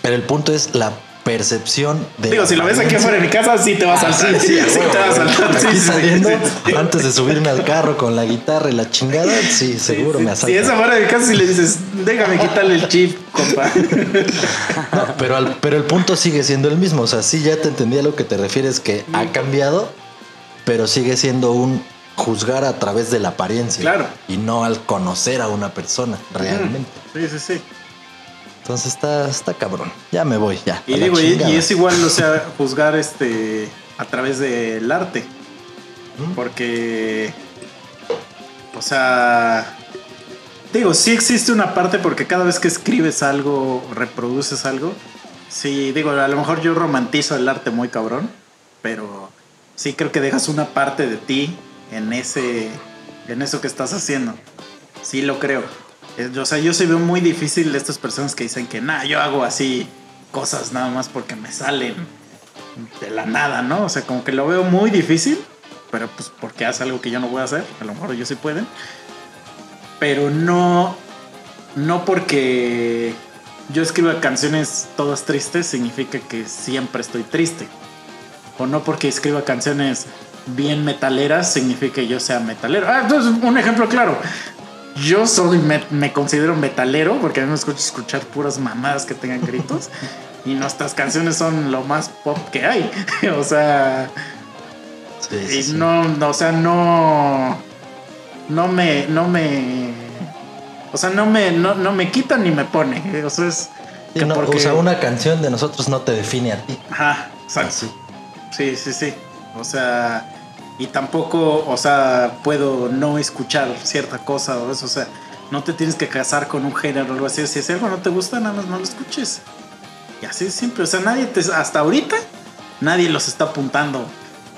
Pero el punto es la percepción de. Digo, si lo ves aquí afuera de mi casa, sí te va a saltar. Ah, Sí, sí, a sí huevo, te va a saltar. Sí, Aquí sí, saliendo, sí, antes de subirme al carro con la guitarra y la chingada, sí, seguro me asalta. Si es afuera de mi casa, si le dices, déjame quitarle el chip, compa. No, pero, al- pero el punto sigue siendo el mismo. O sea, sí, ya te entendí a lo que te refieres, que ha cambiado, pero sigue siendo un juzgar a través de la apariencia. Claro. Y no al conocer a una persona realmente. Sí, sí, sí. Entonces está, está cabrón. Ya me voy, ya. Y digo, y, es igual, o sea, juzgar este a través del arte. ¿Mm? Porque, o sea, digo, sí existe una parte porque cada vez que escribes algo, reproduces algo. Sí, digo, a lo mejor yo romantizo el arte muy cabrón, pero sí creo que dejas una parte de ti en ese, en eso que estás haciendo. Sí lo creo. Es- O sea, yo sí veo muy difícil estas personas que dicen que, nah, yo hago así cosas nada más porque me salen de la nada, ¿no? O sea, como que lo veo muy difícil, pero pues porque hace algo que yo no voy a hacer, a lo mejor ellos sí pueden. Pero no, no porque yo escriba canciones todas tristes significa que siempre estoy triste. O no porque escriba canciones bien metaleras significa que yo sea metalero. Ah, entonces un ejemplo claro. Yo soy me, me considero metalero porque a mí me escucha escuchar puras mamadas que tengan gritos y nuestras canciones son lo más pop que hay. o sea, Sí, sí, y sí. no, no, o sea, no no me no me o sea, no me no, no me quita ni me pone. O sea, es que no, porque- O sea, una canción de nosotros no te define a ti. Ajá, exacto. Así. Sí, sí, sí. O sea, y tampoco, o sea, puedo no escuchar cierta cosa o eso. O sea, no te tienes que casar con un género o algo así. Si algo no te gusta, nada más no lo escuches. Y así es simple. O sea, nadie te, hasta ahorita, nadie los está apuntando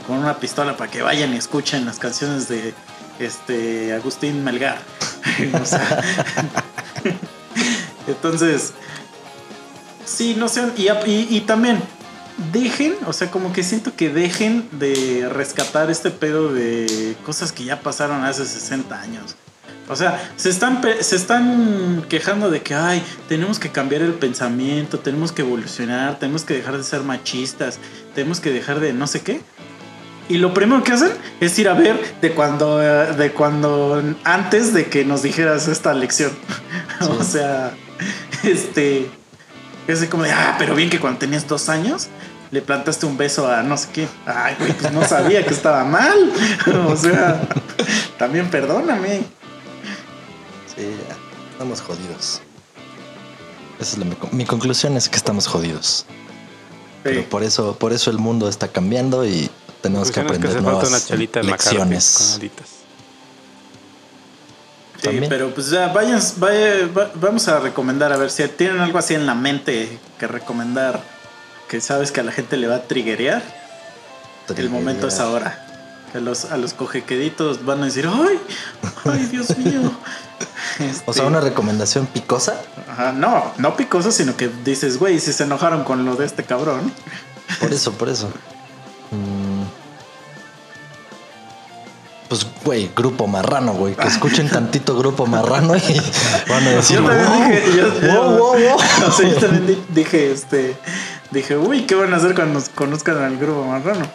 con una pistola para que vayan y escuchen las canciones de este Agustín Melgar. sea, entonces, Sí, no. Y, y, y también, dejen, o sea, como que siento que dejen de rescatar este pedo de cosas que ya pasaron hace 60 años. O sea, se están, se están quejando de que, ay, tenemos que cambiar el pensamiento, tenemos que evolucionar, tenemos que dejar de ser machistas, tenemos que dejar de no sé qué. Y lo primero que hacen es ir a ver de cuando, eh, de cuando antes de que nos dijeras esta lección. o sea, este, es así como de, ah, pero bien que cuando tenías dos años le plantaste un beso a no sé qué. Ay, güey, pues no sabía que estaba mal. o sea, también perdóname. Sí, ya, estamos jodidos. Esa es la- mi, mi conclusión es que estamos jodidos. Pero por eso, por eso el mundo está cambiando y tenemos que es aprender falta una nuevas de lecciones. Sí, También. pero pues ya vayan, vaya- va- vamos a recomendar, a ver si tienen algo así en la mente que recomendar, que sabes que a la gente le va a triguear. El momento es ahora. Que los, a los cojequeditos van a decir, ¡ay! ¡ay, Dios mío! O sea, Este, una recomendación picosa. ajá, no, no picoso, sino que dices, güey, si se enojaron con lo de este cabrón. Por eso, por eso. Mm. Pues, güey, grupo marrano, güey. Que escuchen tantito grupo marrano y van a decir, Yo también "Wow, dije, yo, yo- wow, wow, wow". o sea, yo también di- dije, este, dije, uy, ¿qué van a hacer cuando nos conozcan al grupo marrano?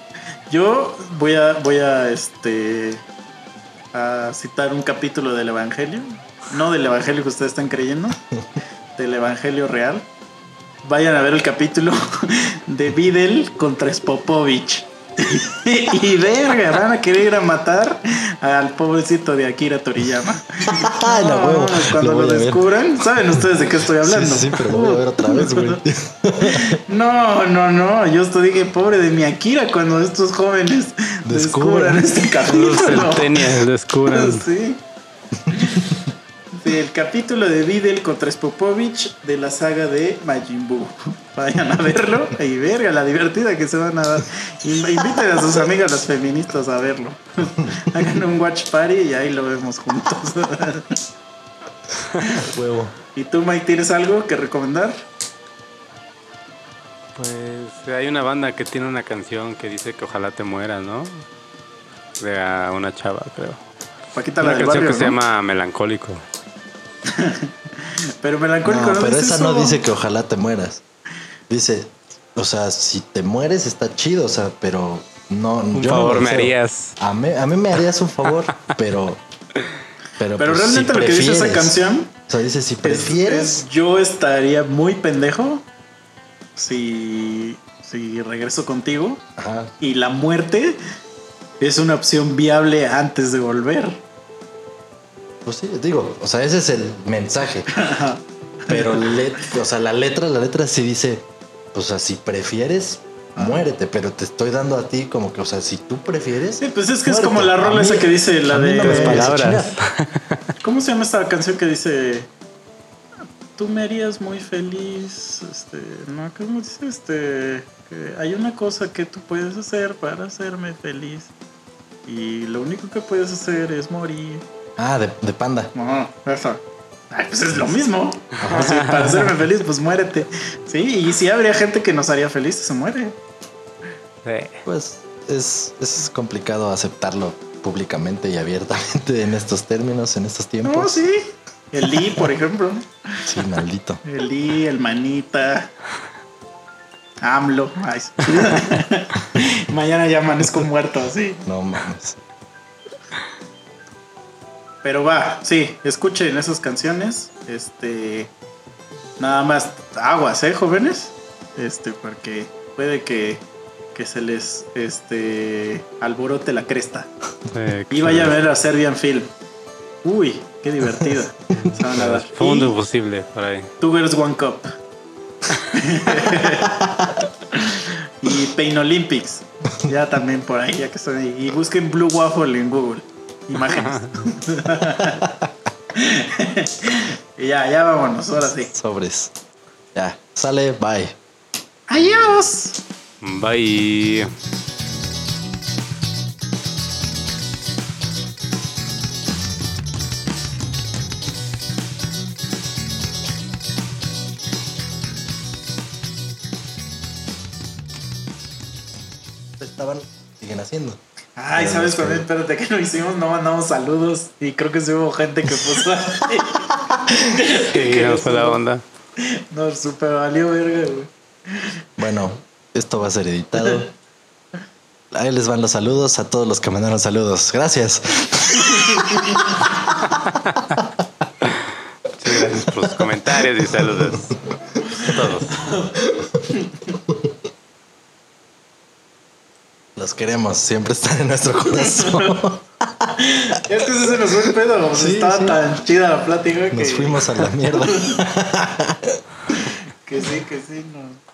Yo voy a, voy a, este, a citar un capítulo del Evangelio, no del Evangelio que ustedes están creyendo, del Evangelio real. Vayan a ver el capítulo de Videl contra Spopovich. y verga, van a querer ir a matar al pobrecito de Akira Toriyama. Ay, la No, huevo. Cuando Lo descubran, ¿saben ustedes de qué estoy hablando? sí, sí, pero lo voy a ver otra vez, güey. No, no, no. Yo esto dije, pobre de mi Akira, cuando estos jóvenes descubran, Descubran. este Los capítulo. centennials descubran. Sí. Sí, el capítulo de Videl contra Spopovich de la saga de Majin Buu. Vayan a verlo y verga la divertida que se van a dar. Inv- Inviten a sus amigas las feministas a verlo. Hagan un watch party y ahí lo vemos juntos. Huevo. ¿Y tú, Mike, tienes algo que recomendar? Pues hay una banda que tiene una canción que dice que ojalá te mueras, ¿no? De a una chava, creo. Paquita la Una del canción barrio, que se llama Melancólico. Pero melancólico No, no, pero dice esa no eso. dice que ojalá te mueras. Dice, o sea, si te mueres está chido, o sea, pero no. Un yo no favor me harías. A mí, a mí me harías un favor, pero. Pero, Pero pues, realmente si lo que dice esa canción O sea, dice, si es- prefieres. es, yo estaría muy pendejo si, si regreso contigo Ajá. y la muerte es una opción viable antes de volver. Pues sí, digo, o sea, ese es el mensaje. Pero, o sea, la letra, la letra sí dice, pues, o sea, si prefieres, muérete, pero te estoy dando a ti como que, o sea, si tú prefieres. Sí, pues es que es como la rola esa que dice la de no me parece palabras. ¿Cómo se llama esta canción que dice Tú me harías muy feliz? Este, no, ¿cómo dice? Este, que hay una cosa que tú puedes hacer para hacerme feliz. Y lo único que puedes hacer es morir. Ah, de, de panda. No, eso. Ay, pues es lo mismo. Para hacerme feliz, pues muérete. Sí, y si habría gente que nos haría feliz, se muere. Sí. Pues es, es complicado aceptarlo públicamente y abiertamente en estos términos, en estos tiempos. No, sí. El Lee, por ejemplo. Sí, maldito. El Lee, el Manita. AMLO. Ay. Mañana ya amanezco muerto, sí. No mames. Pero va, sí, escuchen esas canciones. Este. Nada más aguas, ¿eh, jóvenes? Este, porque puede que, que se les este, alborote la cresta. Y vaya a ver a Serbian Film. Uy, qué divertida. Se van a dar. Fondo posible por ahí. Two Girls One Cup. y Pain Olympics. Ya también por ahí, ya que están ahí. Y busquen Blue Waffle en Google. Imágenes. y ya, ya vámonos, ahora sí. Sobres. Ya, sale, bye. Adiós. Bye. Estaban, siguen haciendo. Ay, Pero ¿sabes también? Espérate, que no hicimos? No mandamos saludos. Y creo que sí hubo gente que puso. Sí, Que no fue la onda. no, super valió verga, güey. Bueno, esto va a ser editado. Ahí les van los saludos a todos los que mandaron saludos. Gracias. Muchas gracias por sus comentarios y saludos. A todos. Los queremos, siempre están en nuestro corazón. Es que ese se nos fue el pedo, Sí, estaba sí. tan chida la plática que, Nos fuimos a la mierda. que sí, que sí, no.